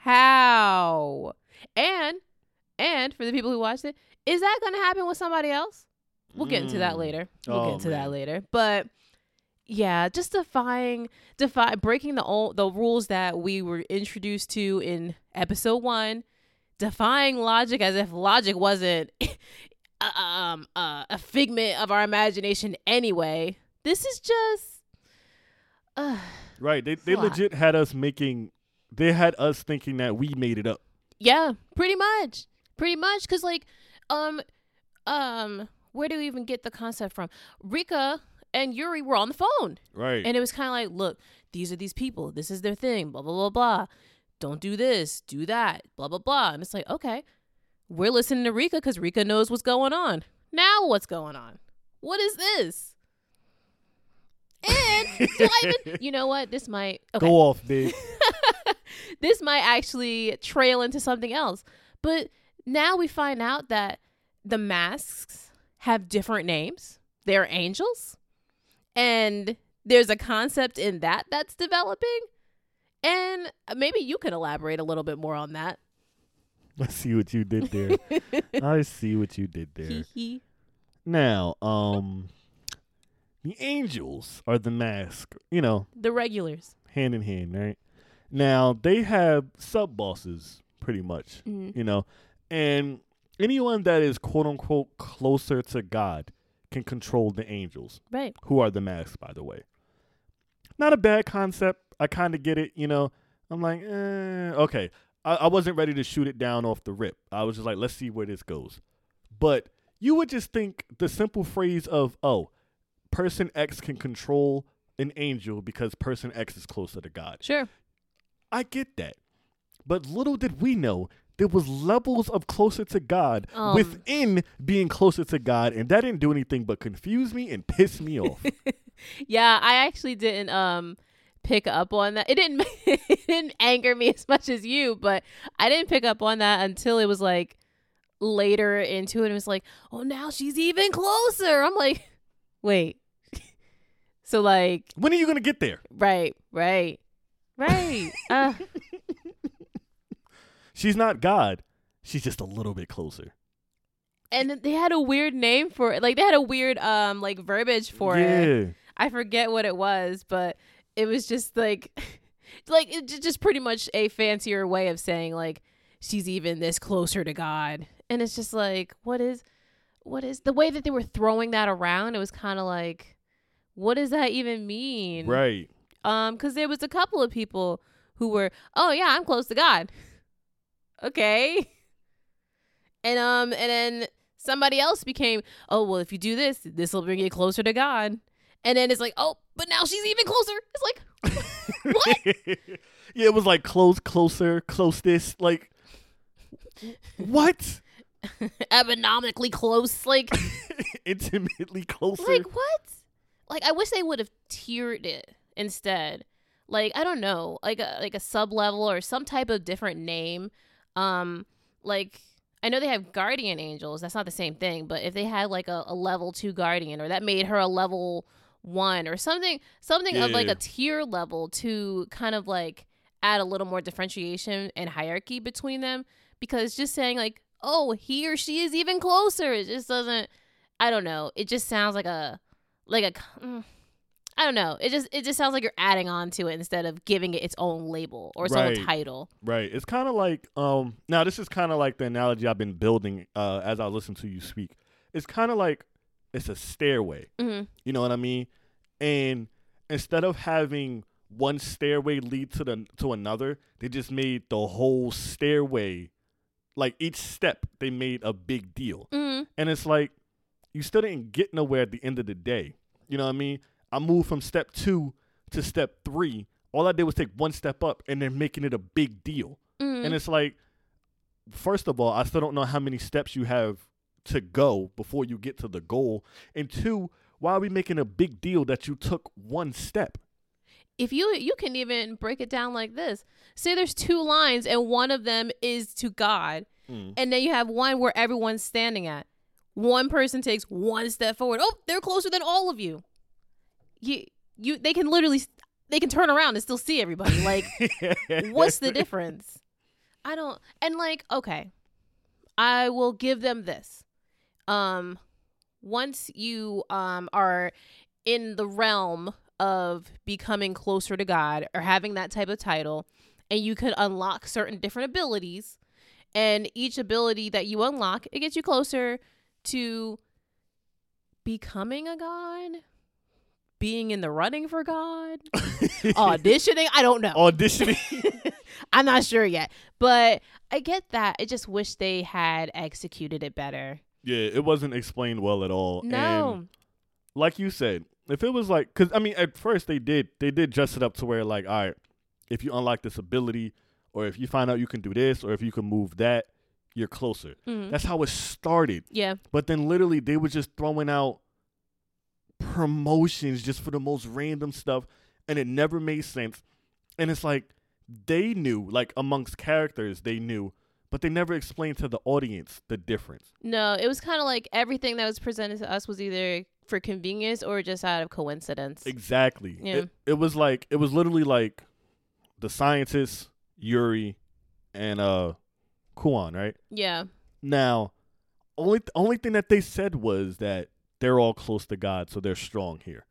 [SPEAKER 2] How? And and for the people who watched it is that going to happen with somebody else? We'll get into that
[SPEAKER 1] Mm.
[SPEAKER 2] later. We'll
[SPEAKER 1] Oh,
[SPEAKER 2] get into that later. But yeah just defying defy breaking the old the rules that we were introduced to in episode one defying logic as if logic wasn't (laughs) um uh, a figment of our imagination anyway. This is just uh,
[SPEAKER 1] Right. They they legit had us making they had us thinking that we made it up.
[SPEAKER 2] Yeah, pretty much. Pretty much cuz like um um where do we even get the concept from? Rika and Yuri were on the phone
[SPEAKER 1] Right.
[SPEAKER 2] and it was kind of like, look, these are these people. This is their thing, blah blah blah blah. Don't do this, do that, blah blah blah. And it's like, okay. We're listening to Rika cuz Rika knows what's going on. Now what's going on? What is this? And do I even, (laughs) you know what? This might okay
[SPEAKER 1] Go off, big. (laughs)
[SPEAKER 2] this might actually trail into something else. But now we find out that the masks have different names. They're angels. And there's a concept in that that's developing. And maybe you can elaborate a little bit more on that. (laughs)
[SPEAKER 1] I see what you did there. I see what you did there. Now, um the angels are the mask, you know,
[SPEAKER 2] The regulars.
[SPEAKER 1] hand in hand, right? Now they have sub bosses pretty much.
[SPEAKER 2] Mhm.
[SPEAKER 1] you know, and anyone that is quote unquote closer to God can control the angels,
[SPEAKER 2] Right.
[SPEAKER 1] who are the masks, by the way. Not a bad concept. I kind of get it, you know. I'm like, eh, okay. I, I wasn't ready to shoot it down off the rip. I was just like, let's see where this goes. But you would just think the simple phrase of, oh, person X can control an angel because person X is closer to God.
[SPEAKER 2] Sure.
[SPEAKER 1] I get that. But little did we know there was levels of closer to God
[SPEAKER 2] Um.
[SPEAKER 1] within being closer to God, and that didn't do anything but confuse me and piss me (laughs) off.
[SPEAKER 2] Yeah, I actually didn't um pick up on that. It didn't (laughs) it didn't anger me as much as you, but I didn't pick up on that until it was like later into it. It was like, oh, now she's even closer. I'm like, (laughs) wait. So like,
[SPEAKER 1] when are you gonna get there?
[SPEAKER 2] right, right, right. (laughs) uh,
[SPEAKER 1] She's not God. She's just a little bit closer.
[SPEAKER 2] and they had a weird name for it. Like they had a weird um like verbiage for
[SPEAKER 1] yeah.
[SPEAKER 2] it. I forget what it was, but it was just like (laughs) like it just pretty much a fancier way of saying like she's even this closer to God. And it's just like what is what is the way that they were throwing that around? It was kind of like what does that even mean?
[SPEAKER 1] Right.
[SPEAKER 2] Um cuz there was a couple of people who were, "Oh yeah, I'm close to God." (laughs) okay. And um and then somebody else became, "Oh, well if you do this, this will bring you closer to God." And then it's like, "Oh, but now she's even closer." It's like, (laughs) What?
[SPEAKER 1] yeah, it was like close, closer, closest. Like, what? (laughs)
[SPEAKER 2] "Economically close." Like
[SPEAKER 1] Intimately closer.
[SPEAKER 2] like what? Like I wish they would have tiered it instead. Like I don't know, like a like a sub level or some type of different name. Um, like I know they have guardian angels. That's not the same thing, but if they had like a, a level two guardian or that made her a level one or something, something of like a tier level to kind of like add a little more differentiation and hierarchy between them. Because just saying like, oh, he or she is even closer, it just doesn't. I don't know. It just sounds like a like a mm, I don't know. It just it just sounds like you're adding on to it instead of giving it its own label or its
[SPEAKER 1] Right.
[SPEAKER 2] own title.
[SPEAKER 1] Right. It's kind of like um now this is kind of like the analogy I've been building uh as I listen to you speak. It's kind of like it's a stairway.
[SPEAKER 2] hmm
[SPEAKER 1] You know what I mean? And instead of having one stairway lead to the to another, they just made the whole stairway like each step they made a big deal.
[SPEAKER 2] hmm
[SPEAKER 1] And it's like you still didn't get nowhere at the end of the day. You know what I mean? I moved from step two to step three. All I did was take one step up and then making it a big deal.
[SPEAKER 2] hmm
[SPEAKER 1] And it's like, first of all, I still don't know how many steps you have to go before you get to the goal. And two, why are we making a big deal that you took one step?
[SPEAKER 2] if you you can even break it down like this. Say there's two lines and one of them is to God,
[SPEAKER 1] Mm.
[SPEAKER 2] and then you have one where everyone's standing at. One person takes one step forward. Oh, they're closer than all of you. You you they can literally they can turn around and still see everybody. Like (laughs) what's the difference? I don't and like okay. I will give them this. Um once you um are in the realm of becoming closer to God or having that type of title and you could unlock certain different abilities and each ability that you unlock it gets you closer to becoming a god being in the running for god (laughs) auditioning i don't know
[SPEAKER 1] Auditioning. (laughs)
[SPEAKER 2] I'm not sure yet, but I get that. I just wish they had executed it better.
[SPEAKER 1] yeah, it wasn't explained well at all. And
[SPEAKER 2] No.
[SPEAKER 1] like you said, if it was like, because I mean, at first they did, they did dress it up to where like, all right, if you unlock this ability, or if you find out you can do this, or if you can move that, you're closer.
[SPEAKER 2] Mhm.
[SPEAKER 1] That's how it started.
[SPEAKER 2] Yeah.
[SPEAKER 1] But then literally they were just throwing out promotions just for the most random stuff, and it never made sense. And it's like they knew, like amongst characters, they knew, but they never explained to the audience the difference.
[SPEAKER 2] No, it was kind of like everything that was presented to us was either for convenience or just out of coincidence.
[SPEAKER 1] Exactly.
[SPEAKER 2] Yeah.
[SPEAKER 1] It, it was like it was literally like the scientists, Yuri, and uh Kuon, right?
[SPEAKER 2] yeah.
[SPEAKER 1] Now, only only thing that they said was that they're all close to God, so they're strong here.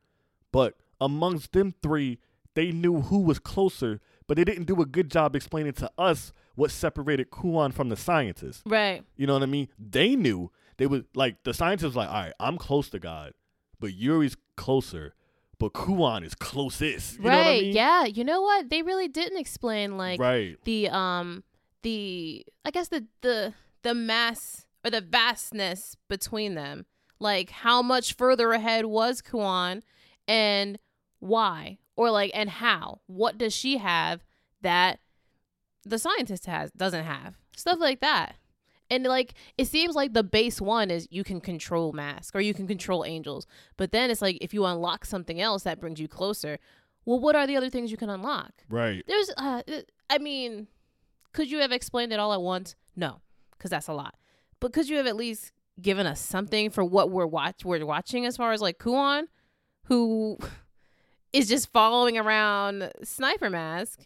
[SPEAKER 1] But amongst them three, they knew who was closer, but they didn't do a good job explaining to us what separated Kuon from the scientists.
[SPEAKER 2] Right.
[SPEAKER 1] You know what I mean? They knew they was like the scientists like, all right, I'm close to God, but Yuri's closer, but Kuon is closest. You
[SPEAKER 2] right.
[SPEAKER 1] know what I mean?
[SPEAKER 2] Yeah. You know what? They really didn't explain like
[SPEAKER 1] right.
[SPEAKER 2] the um the I guess the the the mass or the vastness between them. Like how much further ahead was Kuon and why? Or like and how? What does she have that the scientist has doesn't have? stuff like that. And like it seems like the base one is you can control mask or you can control angels. But then it's like if you unlock something else that brings you closer, well what are the other things you can unlock?
[SPEAKER 1] Right.
[SPEAKER 2] There's uh I mean, could you have explained it all at once? No, cuz that's a lot. But could you have at least given us something for what we're watch we're watching as far as like Kuon, who (laughs) is just following around Sniper Mask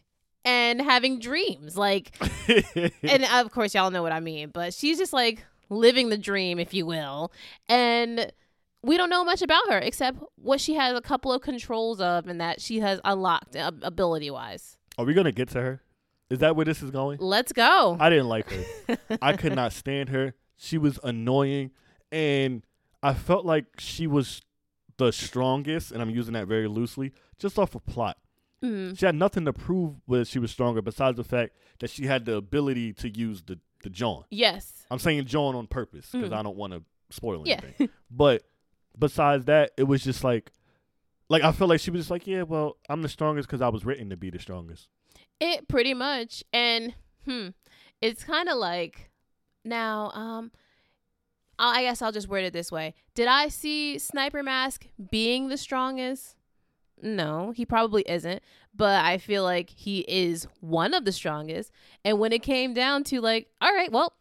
[SPEAKER 2] and having dreams like (laughs) and of course y'all know what I mean, but she's just like living the dream, if you will. And we don't know much about her except what she has a couple of controls of and that she has unlocked ability wise.
[SPEAKER 1] Are we gonna get to her? Is that where this is going?
[SPEAKER 2] Let's go.
[SPEAKER 1] I didn't like her. (laughs) I could not stand her. She was annoying, and I felt like she was the strongest, and I'm using that very loosely, just off of plot.
[SPEAKER 2] Mm.
[SPEAKER 1] She had nothing to prove whether she was stronger besides the fact that she had the ability to use the the John.
[SPEAKER 2] Yes.
[SPEAKER 1] I'm saying John on purpose because
[SPEAKER 2] Mhm.
[SPEAKER 1] I don't want to spoil
[SPEAKER 2] Yeah.
[SPEAKER 1] anything. but besides that, it was just like, like I felt like she was just like, yeah, well, I'm the strongest because I was written to be the strongest.
[SPEAKER 2] It pretty much. And hmm, it's kind of like now um I guess I'll just word it this way. Did I see Sniper Mask being the strongest? No, he probably isn't, but I feel like he is one of the strongest. And when it came down to like, all right, well,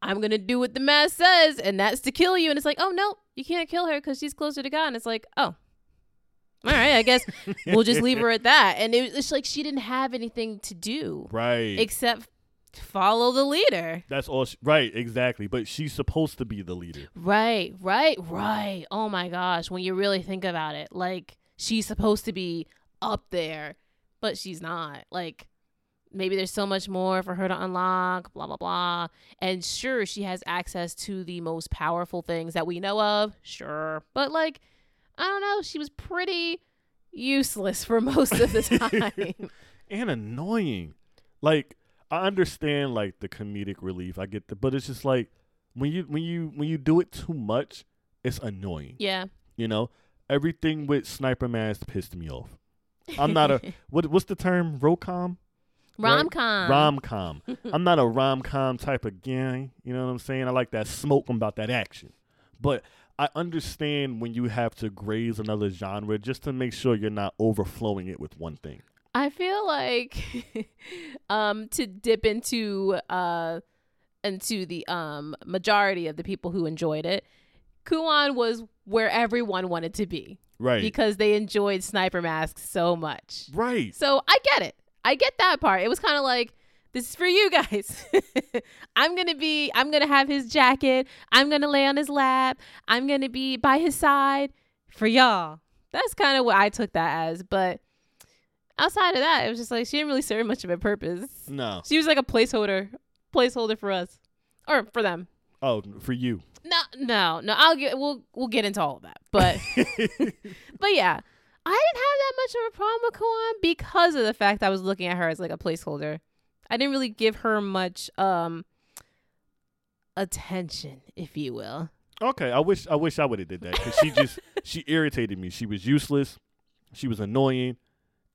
[SPEAKER 2] I'm going to do what the mask says and that's to kill you and it's like, "Oh no, you can't kill her cuz she's closer to God." And it's like, "Oh, all right, I guess we'll just leave her at (laughs) that. And it it's like she didn't have anything to do
[SPEAKER 1] Right.
[SPEAKER 2] except follow the leader.
[SPEAKER 1] That's all. She, right. Exactly. But she's supposed to be the leader.
[SPEAKER 2] Right, right, right. Oh my gosh, when you really think about it, like she's supposed to be up there, but she's not. Like maybe there's so much more for her to unlock, blah blah blah. And sure, she has access to the most powerful things that we know of, sure. But like I don't know, she was pretty useless for (laughs) most of the time. (laughs)
[SPEAKER 1] and annoying. Like I understand like the comedic relief. I get the, but it's just like when you when you when you do it too much, it's annoying.
[SPEAKER 2] yeah.
[SPEAKER 1] You know, everything with Sniper Mask pissed me off. I'm not a (laughs) what what's the term? Rocom?
[SPEAKER 2] rom com.
[SPEAKER 1] Rom com. I'm not a rom com type of guy. You know what I'm saying? I like that smoke. I'm about that action. But I understand when you have to graze another genre just to make sure you're not overflowing it with one thing.
[SPEAKER 2] I feel like (laughs) um to dip into uh into the um majority of the people who enjoyed it, Kuon was where everyone wanted to be
[SPEAKER 1] Right.
[SPEAKER 2] because they enjoyed Sniper Mask so much.
[SPEAKER 1] right.
[SPEAKER 2] So I get it. I get that part. It was kind of like this is for you guys. (laughs) I'm going to be I'm going to have his jacket. I'm going to lay on his lap. I'm going to be by his side for y'all. That's kind of what I took that as, but outside of that, it was just like she didn't really serve much of a purpose.
[SPEAKER 1] No.
[SPEAKER 2] She was like a placeholder, placeholder for us or for them.
[SPEAKER 1] Oh, for you.
[SPEAKER 2] No, no, no. I'll get we'll we'll get into all of that, but (laughs) (laughs) but yeah, I didn't have that much of a problem with Kuon because of the fact I was looking at her as like a placeholder. I didn't really give her much um attention, if you will.
[SPEAKER 1] Okay, I wish I wish I would have did that because she just (laughs) she irritated me. She was useless, she was annoying,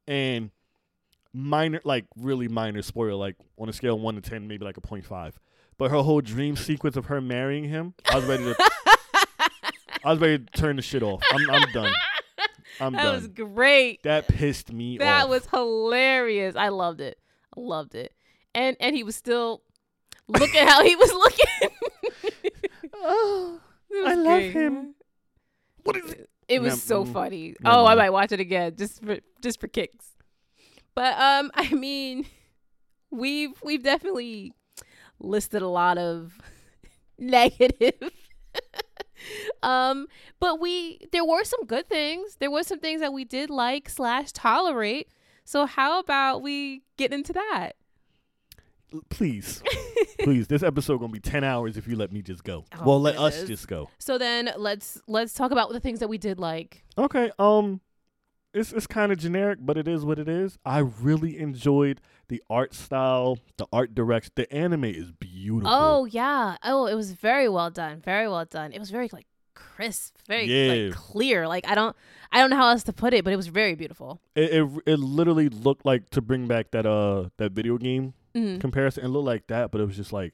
[SPEAKER 1] and minor like really minor spoiler like on a scale of one to ten maybe like a point five. But her whole dream sequence of her marrying him, I was ready to I was ready to turn the shit off. I'm I'm done. I'm (laughs) done.
[SPEAKER 2] that
[SPEAKER 1] done.
[SPEAKER 2] was great.
[SPEAKER 1] that pissed me
[SPEAKER 2] That
[SPEAKER 1] off.
[SPEAKER 2] That was hilarious. I loved it. I loved it. And and he was still look at how he was looking.
[SPEAKER 1] oh, (laughs)
[SPEAKER 2] It
[SPEAKER 1] I love
[SPEAKER 2] great.
[SPEAKER 1] him. What is it?
[SPEAKER 2] It was
[SPEAKER 1] Nev-
[SPEAKER 2] so
[SPEAKER 1] mm,
[SPEAKER 2] funny.
[SPEAKER 1] never
[SPEAKER 2] Oh, I might watch it again just for just for kicks. But um, (laughs) I mean, we've we've definitely listed a lot of (laughs) negative. um, but we there were some good things. There were some things that we did like slash tolerate. So how about we get into that?
[SPEAKER 1] Please, (laughs) please. This episode gonna be ten hours if you let me just go.
[SPEAKER 2] Oh,
[SPEAKER 1] well, let us
[SPEAKER 2] goodness.
[SPEAKER 1] just go.
[SPEAKER 2] So then let's let's talk about the things that we did like.
[SPEAKER 1] Okay. Um, it's it's kind of generic, but it is what it is. I really enjoyed the art style, the art direction. The anime is beautiful.
[SPEAKER 2] Oh yeah. Oh, it was very well done. Very well done. It was very like crisp, very
[SPEAKER 1] Yeah.
[SPEAKER 2] like clear. Like I don't I don't know how else to put it, but it was very beautiful.
[SPEAKER 1] It, it it literally looked like to bring back that uh that video game
[SPEAKER 2] Mhm.
[SPEAKER 1] comparison. It looked like that, but it was just like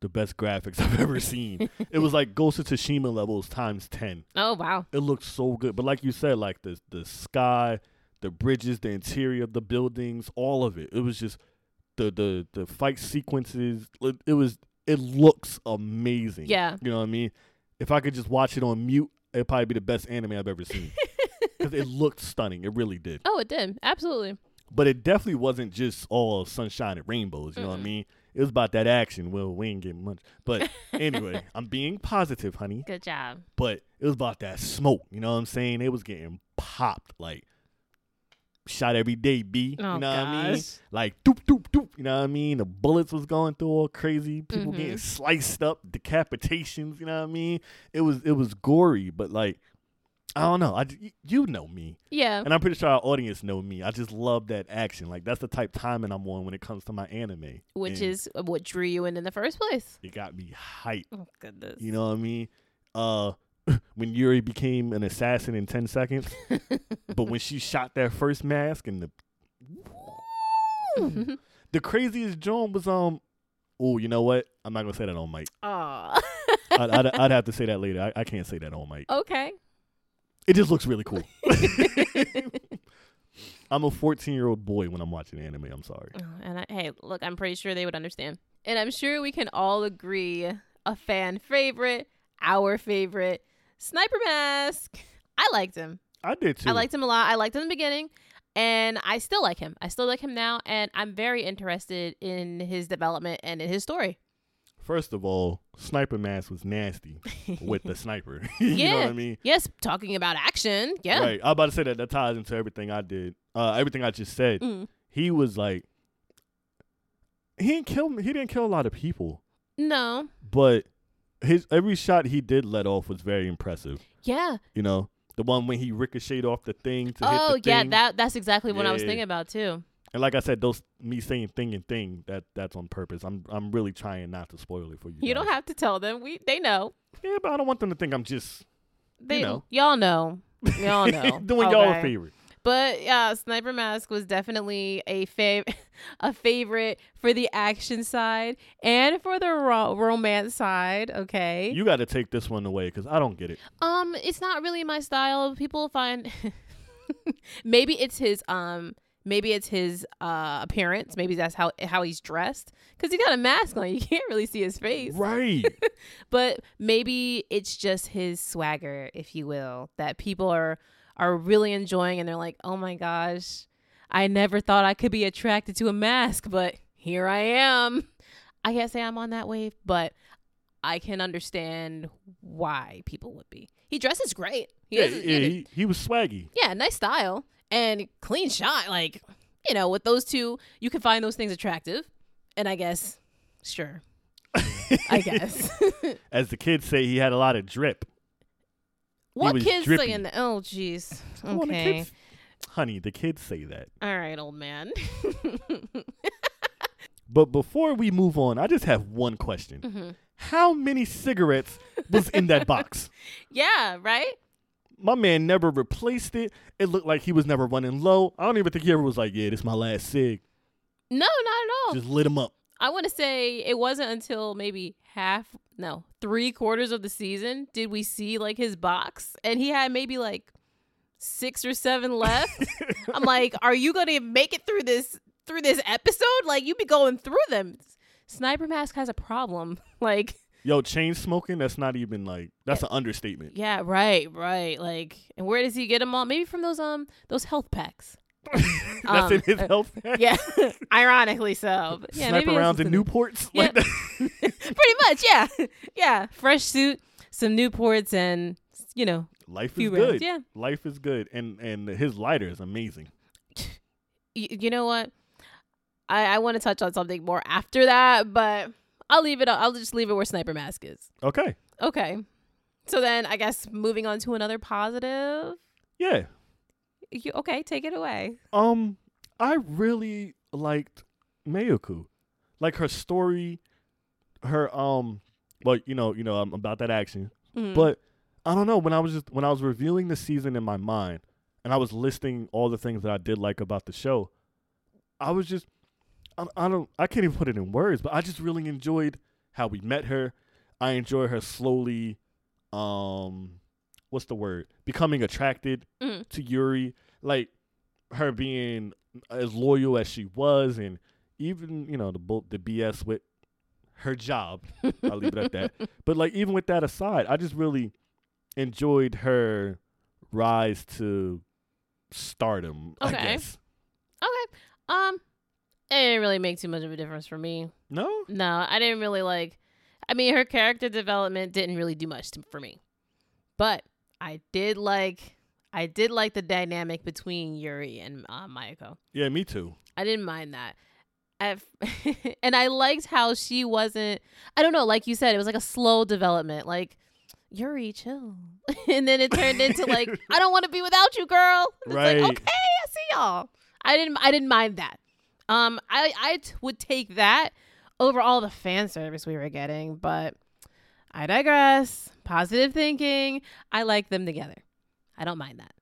[SPEAKER 1] the best graphics (laughs) I've ever (laughs) seen. it was like Ghost of Tsushima levels times ten.
[SPEAKER 2] Oh wow.
[SPEAKER 1] It looked so good. But like you said, like the the sky, the bridges, the interior of the buildings, all of it. It was just the the the fight sequences. It, it was it looks amazing.
[SPEAKER 2] Yeah.
[SPEAKER 1] You know what I mean? If I could just watch it on mute, it'd probably be the best anime I've ever seen. (laughs) Because it looked stunning. It really did.
[SPEAKER 2] Oh, it did. Absolutely.
[SPEAKER 1] But it definitely wasn't just all sunshine and rainbows. You know what I mean? It was about that action. Well, we ain't getting much. But anyway, (laughs) I'm being positive, honey.
[SPEAKER 2] Good job.
[SPEAKER 1] But it was about that smoke. You know what I'm saying? It was getting popped like shot every day, B.
[SPEAKER 2] Oh
[SPEAKER 1] you know what I mean?
[SPEAKER 2] gosh.
[SPEAKER 1] Like doop doop doop. You know what I mean? The bullets was going through all crazy. People
[SPEAKER 2] Mhm.
[SPEAKER 1] getting sliced up, decapitations. You know what I mean? It was it was gory, but like I don't know. I you know me,
[SPEAKER 2] Yeah.
[SPEAKER 1] and I'm pretty sure our audience know me. I just love that action. Like that's the type timing I'm on when it comes to my anime,
[SPEAKER 2] Which
[SPEAKER 1] And
[SPEAKER 2] is what drew you in in the first place.
[SPEAKER 1] it got me hyped.
[SPEAKER 2] Oh goodness.
[SPEAKER 1] You know what I mean? Uh, (laughs) when Yuri became an assassin in ten seconds, (laughs) but when she shot that first mask and the (laughs) the craziest joint was um. Oh, you know what? I'm not gonna say that on mic.
[SPEAKER 2] Aw.
[SPEAKER 1] I'd, I'd, I'd have to say that later. I, I can't say that on mic.
[SPEAKER 2] okay.
[SPEAKER 1] It just looks really cool. (laughs) I'm a 14 year old boy when I'm watching anime. I'm sorry.
[SPEAKER 2] Oh, and I, hey, look, I'm pretty sure they would understand. And I'm sure we can all agree a fan favorite, our favorite, Sniper Mask. I liked him.
[SPEAKER 1] I did too.
[SPEAKER 2] I liked him a lot. I liked him in the beginning, and I still like him. I still like him now, and I'm very interested in his development and in his story.
[SPEAKER 1] First of all, Sniper Mask was nasty with the sniper. (laughs) you know
[SPEAKER 2] Yeah.
[SPEAKER 1] what I mean?
[SPEAKER 2] Yes, talking about action. Yeah.
[SPEAKER 1] Right. I was about to say that that ties into everything I did. Uh, everything I just said.
[SPEAKER 2] Mm.
[SPEAKER 1] He was like, he didn't kill. He didn't kill a lot of people,
[SPEAKER 2] No.
[SPEAKER 1] but his every shot he did let off was very impressive.
[SPEAKER 2] Yeah.
[SPEAKER 1] You know, the one when he ricocheted off the thing to
[SPEAKER 2] Oh,
[SPEAKER 1] hit the
[SPEAKER 2] yeah.
[SPEAKER 1] thing.
[SPEAKER 2] That that's exactly what I was thinking about too.
[SPEAKER 1] And like I said, those me saying thing and thing that that's on purpose. I'm I'm really trying not to spoil it for you.
[SPEAKER 2] You don't have to tell them. We they know.
[SPEAKER 1] Yeah, but I don't want them to think I'm just
[SPEAKER 2] They
[SPEAKER 1] know.
[SPEAKER 2] y'all know. Y'all (laughs) know.
[SPEAKER 1] doing y'all a favor.
[SPEAKER 2] But yeah, Sniper Mask was definitely a fav- (laughs) a favorite for the action side and for the ro- romance side. Okay.
[SPEAKER 1] You got to take this one away because I don't get it.
[SPEAKER 2] um, it's not really my style. People find (laughs) maybe it's his um maybe it's his uh appearance. Maybe that's how how he's dressed because he got a mask on. (laughs) You can't really see his face.
[SPEAKER 1] Right. (laughs)
[SPEAKER 2] but maybe it's just his swagger, if you will, that people are are really enjoying and they're like, "Oh my gosh, I never thought I could be attracted to a mask, but here I am." I can't say I'm on that wave, but I can understand why people would be. He dresses great. He
[SPEAKER 1] yeah, yeah, he, he was swaggy.
[SPEAKER 2] yeah, nice style and clean shot. Like, you know, with those two, you can find those things attractive. And I guess, sure. I (laughs) guess. (laughs)
[SPEAKER 1] As the kids say, he had a lot of drip.
[SPEAKER 2] What kids
[SPEAKER 1] drippy.
[SPEAKER 2] saying that? Oh, jeez.
[SPEAKER 1] Come on, the
[SPEAKER 2] Okay.
[SPEAKER 1] kids- honey, the kids say that.
[SPEAKER 2] All right, old man. (laughs)
[SPEAKER 1] But before we move on, I just have one question.
[SPEAKER 2] hmm
[SPEAKER 1] How many cigarettes was in that box?
[SPEAKER 2] Yeah, right?
[SPEAKER 1] My man never replaced it. It looked like he was never running low. I don't even think he ever was like, "Yeah, this is my last cig."
[SPEAKER 2] No, not at all.
[SPEAKER 1] Just lit him up.
[SPEAKER 2] I want to say it wasn't until maybe half, no, three quarters of the season did we see like his box, and he had maybe like six or seven (laughs) left. I'm like, are you gonna make it through this through this episode? Like you be going through them. Sniper Mask has a problem. (laughs) Like,
[SPEAKER 1] Yo, chain smoking. That's not even like that's an understatement.
[SPEAKER 2] yeah, right, right. Like, and where does he get them all? Maybe from those um those health packs. (laughs)
[SPEAKER 1] that's
[SPEAKER 2] Um,
[SPEAKER 1] in his
[SPEAKER 2] uh,
[SPEAKER 1] health. (laughs) pack?
[SPEAKER 2] Yeah, (laughs) ironically so. But yeah,
[SPEAKER 1] rounds
[SPEAKER 2] it's
[SPEAKER 1] and Newports.
[SPEAKER 2] Yeah.
[SPEAKER 1] Like.
[SPEAKER 2] Pretty much, yeah, yeah. Fresh suit, some Newports, and you know,
[SPEAKER 1] Life is good.
[SPEAKER 2] rounds. Yeah.
[SPEAKER 1] Life is good, and and his lighter is amazing.
[SPEAKER 2] Y- you know what? I I want to touch on something more after that, but I'll leave it. I'll just leave it where Sniper Mask is.
[SPEAKER 1] Okay.
[SPEAKER 2] Okay. So then, I guess moving on to another positive.
[SPEAKER 1] Yeah.
[SPEAKER 2] You, okay, take it away.
[SPEAKER 1] Um, I really liked Mayuko, like her story, her um, well, you know, you know, um, about that action,
[SPEAKER 2] Mm.
[SPEAKER 1] but I don't know when I was just when I was reviewing the season in my mind and I was listing all the things that I did like about the show. I was just I, I don't I can't even put it in words, but I just really enjoyed how we met her. I enjoy her slowly um what's the word? Becoming attracted
[SPEAKER 2] Mm.
[SPEAKER 1] to Yuri, like her being as loyal as she was and even, you know, the the BS with her job. I'll leave it at that. (laughs) But like even with that aside, I just really enjoyed her rise to stardom. I
[SPEAKER 2] Okay.
[SPEAKER 1] guess.
[SPEAKER 2] Okay. Um, it didn't really make too much of a difference for me.
[SPEAKER 1] No,
[SPEAKER 2] No, I didn't really like. I mean, her character development didn't really do much to, for me, but I did like. I did like the dynamic between Yuri and uh, Mayuko.
[SPEAKER 1] yeah, me too.
[SPEAKER 2] I didn't mind that. (laughs) And I liked how she wasn't. I don't know, like you said, it was like a slow development. Like Yuri, chill, (laughs) and then it turned into like, (laughs) I don't want to be without you, girl. And
[SPEAKER 1] Right.
[SPEAKER 2] It's like, okay, I see y'all. I didn't. I didn't mind that. Um, I I t- would take that over all the fan service we were getting, but I digress. Positive thinking. I like them together. I don't mind that.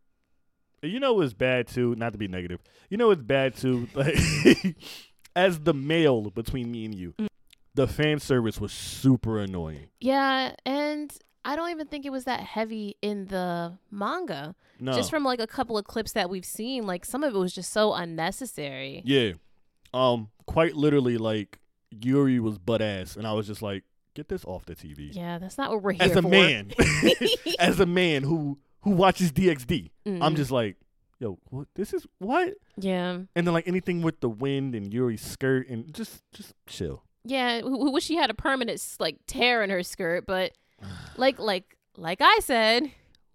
[SPEAKER 1] You know it's bad too. Not to be negative. You know it's bad too. (laughs) Like (laughs) as the male between me and you,
[SPEAKER 2] Mm.
[SPEAKER 1] the fan service was super annoying.
[SPEAKER 2] Yeah, and I don't even think it was that heavy in the manga.
[SPEAKER 1] No,
[SPEAKER 2] Just from like a couple of clips that we've seen, like some of it was just so unnecessary.
[SPEAKER 1] yeah, um, quite literally like Yuri was butt ass, and I was just like, get this off the TV.
[SPEAKER 2] Yeah, that's not what we're here
[SPEAKER 1] as a
[SPEAKER 2] for.
[SPEAKER 1] man, (laughs) (laughs) as a man who who watches DxD, I'm
[SPEAKER 2] Mm.
[SPEAKER 1] just like, yo, what? This is what?
[SPEAKER 2] yeah,
[SPEAKER 1] And then like anything with the wind and Yuri's skirt and just just chill.
[SPEAKER 2] yeah. Who wish she had a permanent like tear in her skirt, but (sighs) like like like I said,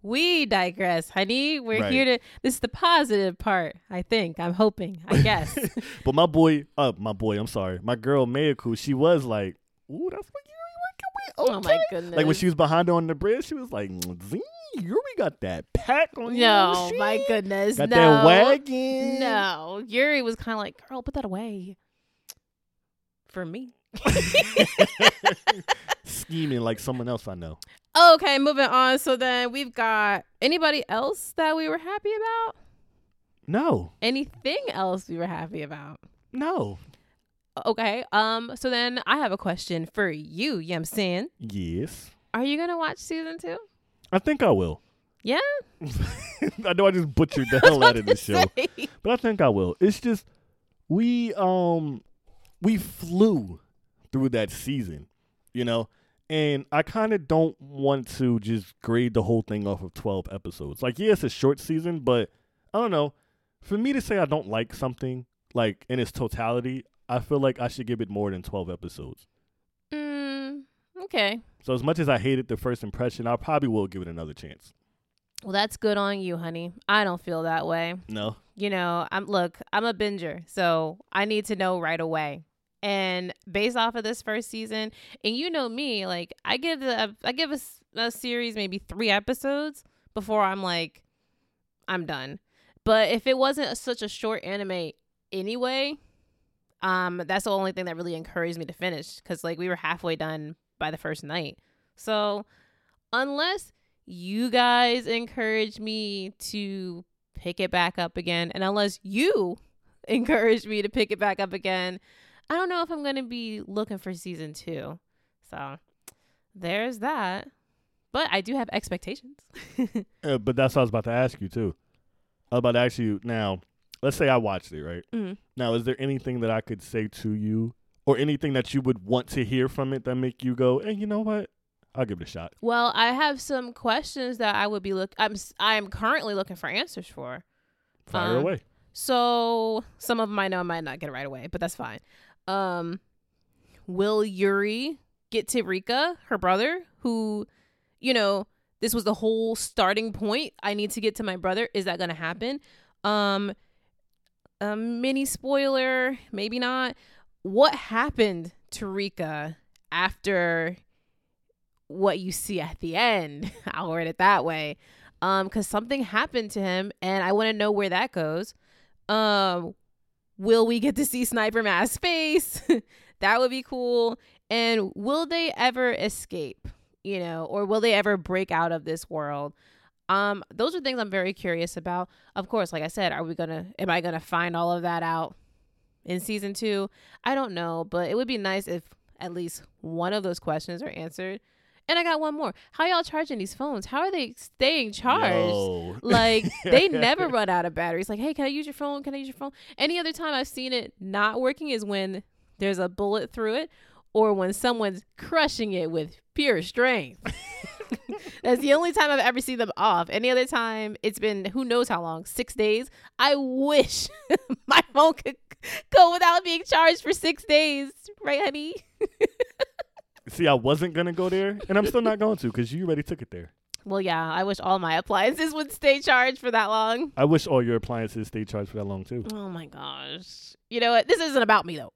[SPEAKER 2] we digress, honey. We're
[SPEAKER 1] Right.
[SPEAKER 2] here to. This is the positive part. I think. I'm hoping. I guess. (laughs)
[SPEAKER 1] but my boy, uh, my boy, I'm sorry, my girl Mayuko, she was like, ooh, that's what Yuri working with."
[SPEAKER 2] Oh
[SPEAKER 1] my
[SPEAKER 2] goodness.
[SPEAKER 1] Like when she was behind her on the bridge, she was like, "Zing, Yuri got that pack on you.
[SPEAKER 2] No, my goodness.
[SPEAKER 1] Got
[SPEAKER 2] no.
[SPEAKER 1] that wagon.
[SPEAKER 2] No, Yuri was kind of like, girl, put that away. For me.
[SPEAKER 1] Scheming like someone else I know.
[SPEAKER 2] Okay, moving on. So then we've got anybody else that we were happy about?
[SPEAKER 1] No,
[SPEAKER 2] Anything else we were happy about?
[SPEAKER 1] no.
[SPEAKER 2] Okay. Um. So then I have a question for you, Yem Sin.
[SPEAKER 1] Yes.
[SPEAKER 2] Are you gonna watch season two?
[SPEAKER 1] I think I will.
[SPEAKER 2] Yeah. (laughs)
[SPEAKER 1] I know I just butchered the (laughs) hell out of this show. But I think I will. It's just we um we flew through that season, you know, and I kind of don't want to just grade the whole thing off of 12 episodes. Like, yeah, it's a short season, but I don't know. For me to say I don't like something like in its totality, I feel like I should give it more than 12 episodes.
[SPEAKER 2] Mm, okay.
[SPEAKER 1] So as much as I hated the first impression, I probably will give it another chance.
[SPEAKER 2] Well, that's good on you, honey. I don't feel that way.
[SPEAKER 1] No.
[SPEAKER 2] you know, I'm look, I'm a binger, so I need to know right away. And based off of this first season, and you know me, like I give the I give a series maybe three episodes before I'm like, I'm done. But if it wasn't a, such a short anime anyway, um, that's the only thing that really encouraged me to finish because like we were halfway done by the first night. So unless you guys encourage me to pick it back up again. And unless you (laughs) encourage me to pick it back up again, I don't know if I'm going to be looking for season two. So there's that. But I do have expectations. (laughs)
[SPEAKER 1] Uh, but that's what I was about to ask you too. I was about to ask you now. Let's say I watched it, right?
[SPEAKER 2] Mhm.
[SPEAKER 1] Now, is there anything that I could say to you, or anything that you would want to hear from it that make you go, "Hey, you know what? I'll give it a shot."
[SPEAKER 2] Well, I have some questions that I would be look. I'm I'm currently looking for answers for.
[SPEAKER 1] Fire
[SPEAKER 2] Um,
[SPEAKER 1] away.
[SPEAKER 2] So some of them I know I might not get it right away, but that's fine. Um, will Yuri get to Rika, her brother, who, you know, this was the whole starting point. I need to get to my brother. Is that gonna happen? Um, a mini spoiler, maybe not. What happened to Rika after what you see at the end? (laughs) I'll word it that way. Um, because something happened to him, and I want to know where that goes. Um, will we get to see Sniper Mass face? (laughs) that would be cool. And will they ever escape? you know, or will they ever break out of this world? Um, those are things I'm very curious about. Of course, like I said, are we gonna am I gonna find all of that out in season two? I don't know, but it would be nice if at least one of those questions are answered. And I got one more. How y'all charging these phones? How are they staying charged?
[SPEAKER 1] Yo.
[SPEAKER 2] Like (laughs) they never run out of batteries. Like, hey, can I use your phone? Can I use your phone? Any other time I've seen it not working is when there's a bullet through it or when someone's crushing it with pure strength. (laughs) That's the only time I've ever seen them off. Any other time, it's been who knows how long, six days. I wish (laughs) my phone could go without being charged for six days, right, honey?
[SPEAKER 1] See, I wasn't gonna go there, and I'm still not going to because you already took it there.
[SPEAKER 2] Well, yeah, I wish all my appliances would stay charged for that long.
[SPEAKER 1] I wish all your appliances stay charged for that long too.
[SPEAKER 2] Oh my gosh. You know what? This isn't about me though.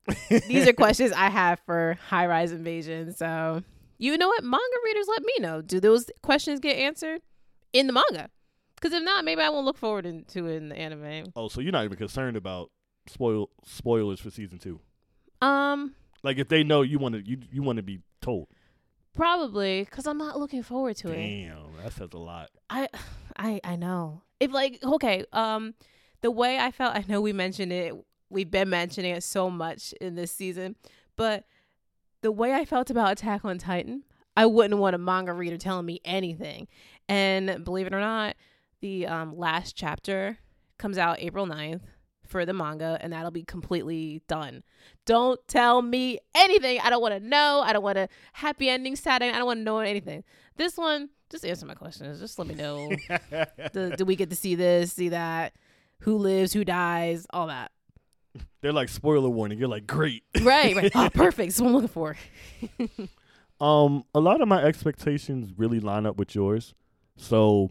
[SPEAKER 2] These are questions I have for high rise invasion. So, you know what? Manga readers let me know. Do those questions get answered in the manga? Because if not, maybe I won't look forward in- to it in the anime.
[SPEAKER 1] Oh, so you're not even concerned about spoil spoilers for season two?
[SPEAKER 2] Um,
[SPEAKER 1] Like if they know you want to, you you want to be told.
[SPEAKER 2] probably because I'm not looking forward to it.
[SPEAKER 1] Damn, that says a lot.
[SPEAKER 2] I, (sighs) I, I know. If like okay, um, the way I felt, I know we mentioned it. We've been mentioning it so much in this season, but the way I felt about Attack on Titan, I wouldn't want a manga reader telling me anything. And believe it or not, the um last chapter comes out April 9th for the manga and that'll be completely done. Don't tell me anything. I don't want to know. I don't want a happy ending, sad ending. I don't want to know anything. This one, just answer my questions. Just let me know. (laughs) do, do we get to see this, see that? Who lives, who dies, all that. (laughs)
[SPEAKER 1] They're like spoiler warning. You're like great. (laughs)
[SPEAKER 2] Right, right. Oh, perfect. That's what I'm looking for.
[SPEAKER 1] Um, a lot of my expectations really line up with yours. So,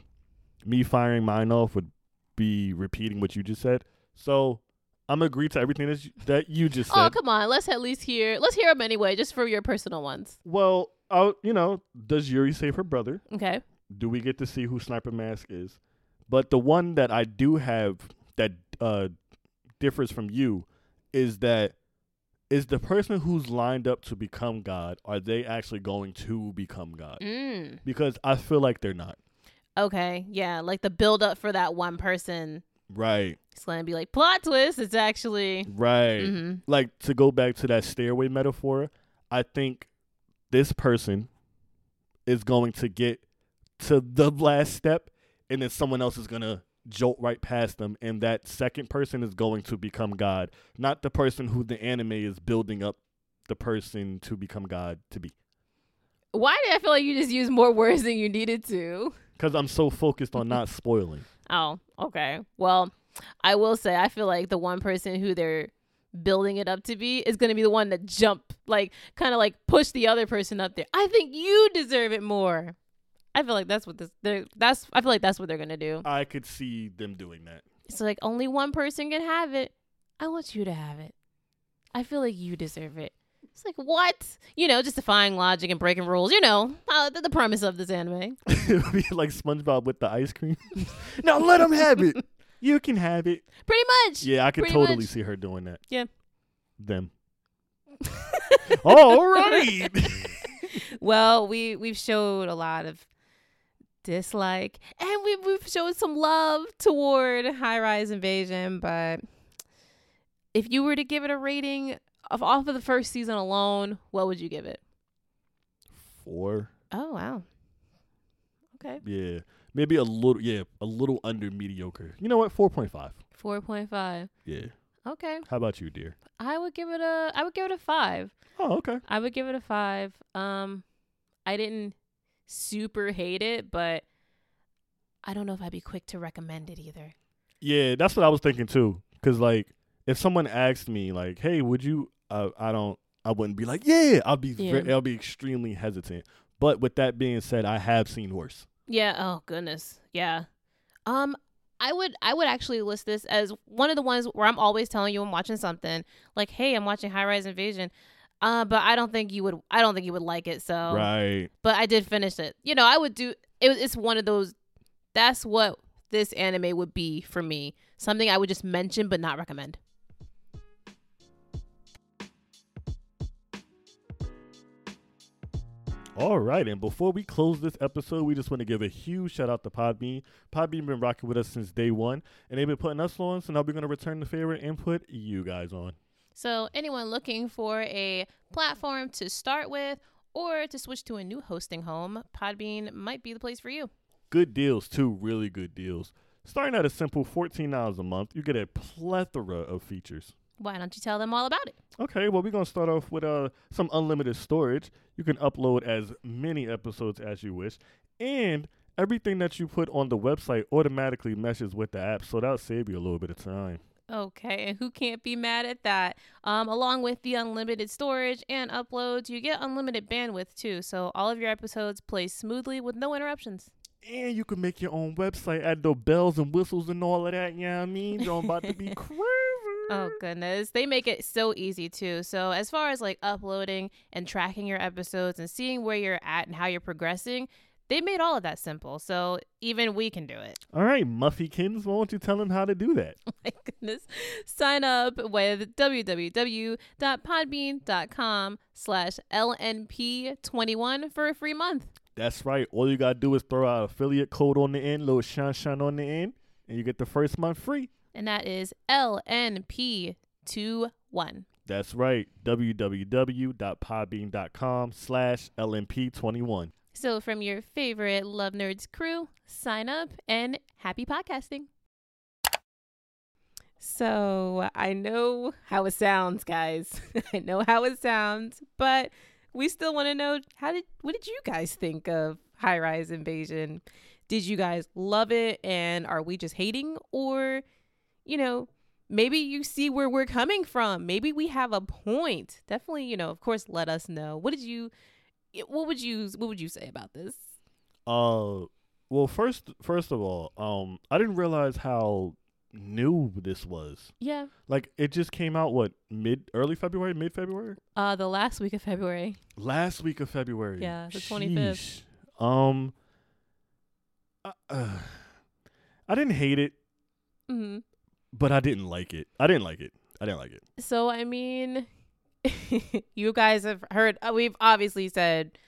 [SPEAKER 1] me firing mine off would be repeating what you just said. So, I'm agree to everything that you, that you just said.
[SPEAKER 2] Oh, come on. Let's at least hear. Let's hear them anyway, just for your personal ones.
[SPEAKER 1] well, you know, does Yuri save her brother?
[SPEAKER 2] Okay.
[SPEAKER 1] Do we get to see who Sniper Mask is? But the one that I do have that uh differs from you is that is the person who's lined up to become God, are they actually going to become God?
[SPEAKER 2] Mm.
[SPEAKER 1] Because I feel like they're not.
[SPEAKER 2] Okay. Yeah. Like the build up for that one person.
[SPEAKER 1] Right.
[SPEAKER 2] To be like plot twist. It's actually.
[SPEAKER 1] Right.
[SPEAKER 2] hmm
[SPEAKER 1] Like to go back to that stairway metaphor, I think this person is going to get to the last step and then someone else is going to jolt right past them and that second person is going to become God, not the person who the anime is building up the person to become God to be.
[SPEAKER 2] Why did I feel like you just used more words than you needed to?
[SPEAKER 1] Cuz I'm so focused on not spoiling.
[SPEAKER 2] Oh, okay. Well, I will say I feel like the one person who they're building it up to be is going to be the one that jump like kind of like push the other person up there. I think you deserve it more. I feel like that's what this they're that's I feel like that's what they're going to do.
[SPEAKER 1] I could see them doing that.
[SPEAKER 2] It's like only one person can have it. I want you to have it. I feel like you deserve it. It's like what? You know, just defying logic and breaking rules. You know, uh, the, the premise of this anime. (laughs)
[SPEAKER 1] it would be like SpongeBob with the ice cream. (laughs) now let him have it. (laughs) You can have it.
[SPEAKER 2] Pretty much.
[SPEAKER 1] Yeah, I could
[SPEAKER 2] Pretty
[SPEAKER 1] totally
[SPEAKER 2] much.
[SPEAKER 1] see her doing that.
[SPEAKER 2] Yeah.
[SPEAKER 1] Them. (laughs) All right. (laughs)
[SPEAKER 2] well, we we've showed a lot of dislike, and we we've showed some love toward High Rise Invasion. But if you were to give it a rating of off of the first season alone, what would you give it?
[SPEAKER 1] Four.
[SPEAKER 2] Oh wow. Okay,
[SPEAKER 1] Yeah. Maybe a little. Yeah, a little under mediocre. You know what? Four point five.
[SPEAKER 2] four point five.
[SPEAKER 1] Yeah.
[SPEAKER 2] Okay,
[SPEAKER 1] How about you, dear?
[SPEAKER 2] I would give it a I would give it a five.
[SPEAKER 1] Oh, okay.
[SPEAKER 2] I would give it a five. Um, I didn't super hate it, but I don't know if I'd be quick to recommend it either.
[SPEAKER 1] Yeah, that's what I was thinking too. Cause like, if someone asked me like, "Hey, would you?" Uh, I don't. I wouldn't be like, "Yeah." I'll be.
[SPEAKER 2] Yeah.
[SPEAKER 1] I'll be extremely hesitant. But with that being said, I have seen worse.
[SPEAKER 2] Yeah. Oh goodness. Yeah. Um, I would I would actually list this as one of the ones where I'm always telling you I'm watching something like, hey, I'm watching High Rise Invasion. Uh, but I don't think you would. I don't think you would like it. So,
[SPEAKER 1] Right.
[SPEAKER 2] but I did finish it. You know, I would do. It, it's one of those. That's what this anime would be for me. Something I would just mention but not recommend.
[SPEAKER 1] All right, and before we close this episode, we just want to give a huge shout out to Podbean. Podbean been rocking with us since day one, and they've been putting us on. So now we're gonna return the favor and put you guys on.
[SPEAKER 2] So, anyone looking for a platform to start with or to switch to a new hosting home, Podbean might be the place for you.
[SPEAKER 1] Good deals too, really good deals. Starting at a simple fourteen dollars a month, you get a plethora of features.
[SPEAKER 2] Why don't you tell them all about it?
[SPEAKER 1] Okay, well, we're going to start off with uh, some unlimited storage. You can upload as many episodes as you wish, and everything that you put on the website automatically meshes with the app, so that'll save you a little bit of time.
[SPEAKER 2] Okay, and who can't be mad at that? Um, along with the unlimited storage and uploads, you get unlimited bandwidth too, so all of your episodes play smoothly with no interruptions.
[SPEAKER 1] And you can make your own website, add the bells and whistles and all of that. You know what I mean? You're about to be crazy. (laughs)
[SPEAKER 2] Oh goodness, they make it so easy too. So as far as like uploading and tracking your episodes and seeing where you're at and how you're progressing, they made all of that simple. So even we can do it. (laughs)
[SPEAKER 1] All right, Muffykins, why don't you tell them how to do that?
[SPEAKER 2] Oh my goodness. Sign up with www.podbean.com slash LNP21 for a free month.
[SPEAKER 1] That's right. All you gotta do is throw out affiliate code on the end, little shine shine on the end, and you get the first month free.
[SPEAKER 2] And that is LNP21.
[SPEAKER 1] That's right. www.podbean.com slash LNP21.
[SPEAKER 2] So from your favorite Love Nerds crew, sign up and happy podcasting. So I know how it sounds, guys. (laughs) I know how it sounds, but we still want to know how did what did you guys think of High Rise Invasion? Did you guys love it and are we just hating or you know, maybe you see where we're coming from. Maybe we have a point. Definitely, you know, of course let us know. What did you what would you what would you say about this?
[SPEAKER 1] Uh well first first of all, um I didn't realize how new this was.
[SPEAKER 2] Yeah.
[SPEAKER 1] Like it just came out what mid early February, mid February?
[SPEAKER 2] Uh the last week of February.
[SPEAKER 1] Last week of February.
[SPEAKER 2] Yeah, the 25th.
[SPEAKER 1] Um I, uh, (sighs) I didn't hate it,
[SPEAKER 2] hmm
[SPEAKER 1] but I didn't like it. I didn't like it. I didn't like it.
[SPEAKER 2] So I mean, (laughs) you guys have heard. Uh, we've obviously said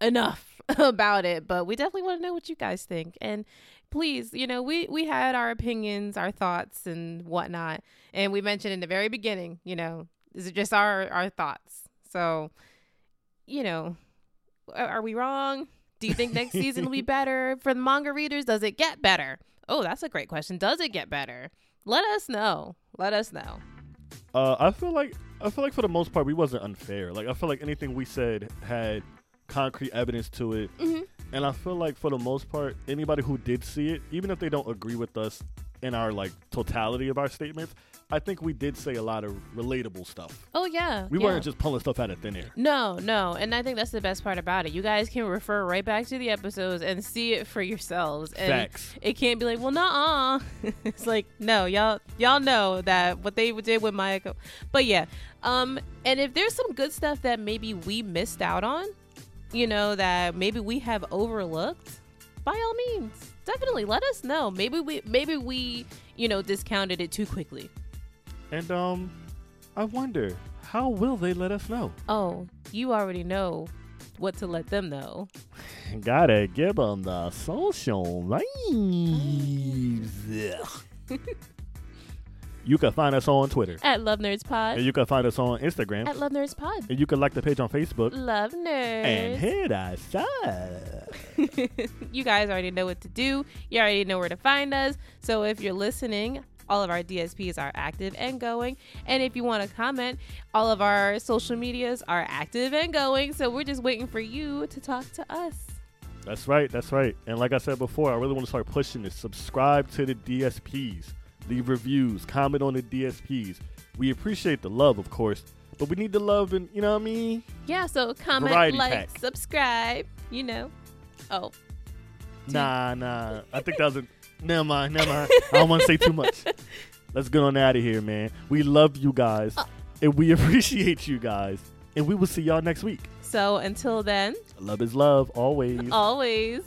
[SPEAKER 2] enough (laughs) about it, but we definitely want to know what you guys think. And please, you know, we we had our opinions, our thoughts, and whatnot, and we mentioned in the very beginning. You know, these are just our our thoughts. So, you know, are we wrong? Do you think next season will be (laughs) better for the manga readers? Does it get better? Oh, that's a great question. Does it get better? Let us know. Let us know.
[SPEAKER 1] Uh, I feel like I feel like for the most part we wasn't unfair. Like I feel like anything we said had concrete evidence to it,
[SPEAKER 2] hmm
[SPEAKER 1] and I feel like for the most part anybody who did see it, even if they don't agree with us in our like totality of our statements, I think we did say a lot of relatable stuff.
[SPEAKER 2] Oh yeah.
[SPEAKER 1] We
[SPEAKER 2] yeah.
[SPEAKER 1] weren't just pulling stuff out of thin air.
[SPEAKER 2] No, no. And I think that's the best part about it. You guys can refer right back to the episodes and see it for yourselves. And
[SPEAKER 1] Facts.
[SPEAKER 2] it can't be like, well, nah. (laughs) it's like, no, y'all, y'all know that what they did with Maya. But yeah, um, and if there's some good stuff that maybe we missed out on, you know, that maybe we have overlooked, by all means, definitely let us know. Maybe we, maybe we, you know, discounted it too quickly.
[SPEAKER 1] And um, I wonder how will they let us know?
[SPEAKER 2] Oh, you already know what to let them know. (laughs)
[SPEAKER 1] Gotta give them the social vibes. (laughs) you can find us on Twitter,
[SPEAKER 2] At Love Nerds Pod.
[SPEAKER 1] and you can find us on Instagram,
[SPEAKER 2] At Love Nerds Pod.
[SPEAKER 1] and you can like the page on Facebook.
[SPEAKER 2] Love Nerds.
[SPEAKER 1] And hit us up. (laughs)
[SPEAKER 2] you guys already know what to do. You already know where to find us. So if you're listening, all of our DSPs are active and going. And if you want to comment, all of our social medias are active and going. So we're just waiting for you to talk to us.
[SPEAKER 1] That's right. That's right. And like I said before, I really want to start pushing this. Subscribe to the DSPs. Leave reviews. Comment on the DSPs. We appreciate the love, of course, but we need the love, and you know what I mean.
[SPEAKER 2] Yeah, so comment,
[SPEAKER 1] Variety
[SPEAKER 2] like,
[SPEAKER 1] pack.
[SPEAKER 2] subscribe, you know. Oh,
[SPEAKER 1] Nah, nah. I think that was a. Never mind. Never mind. I don't want to say too much. (laughs) Let's get on out of here, man. We love you guys,
[SPEAKER 2] Uh.
[SPEAKER 1] and we (laughs) appreciate you guys, and we will see y'all next week.
[SPEAKER 2] so until then,
[SPEAKER 1] Love is love, always.
[SPEAKER 2] always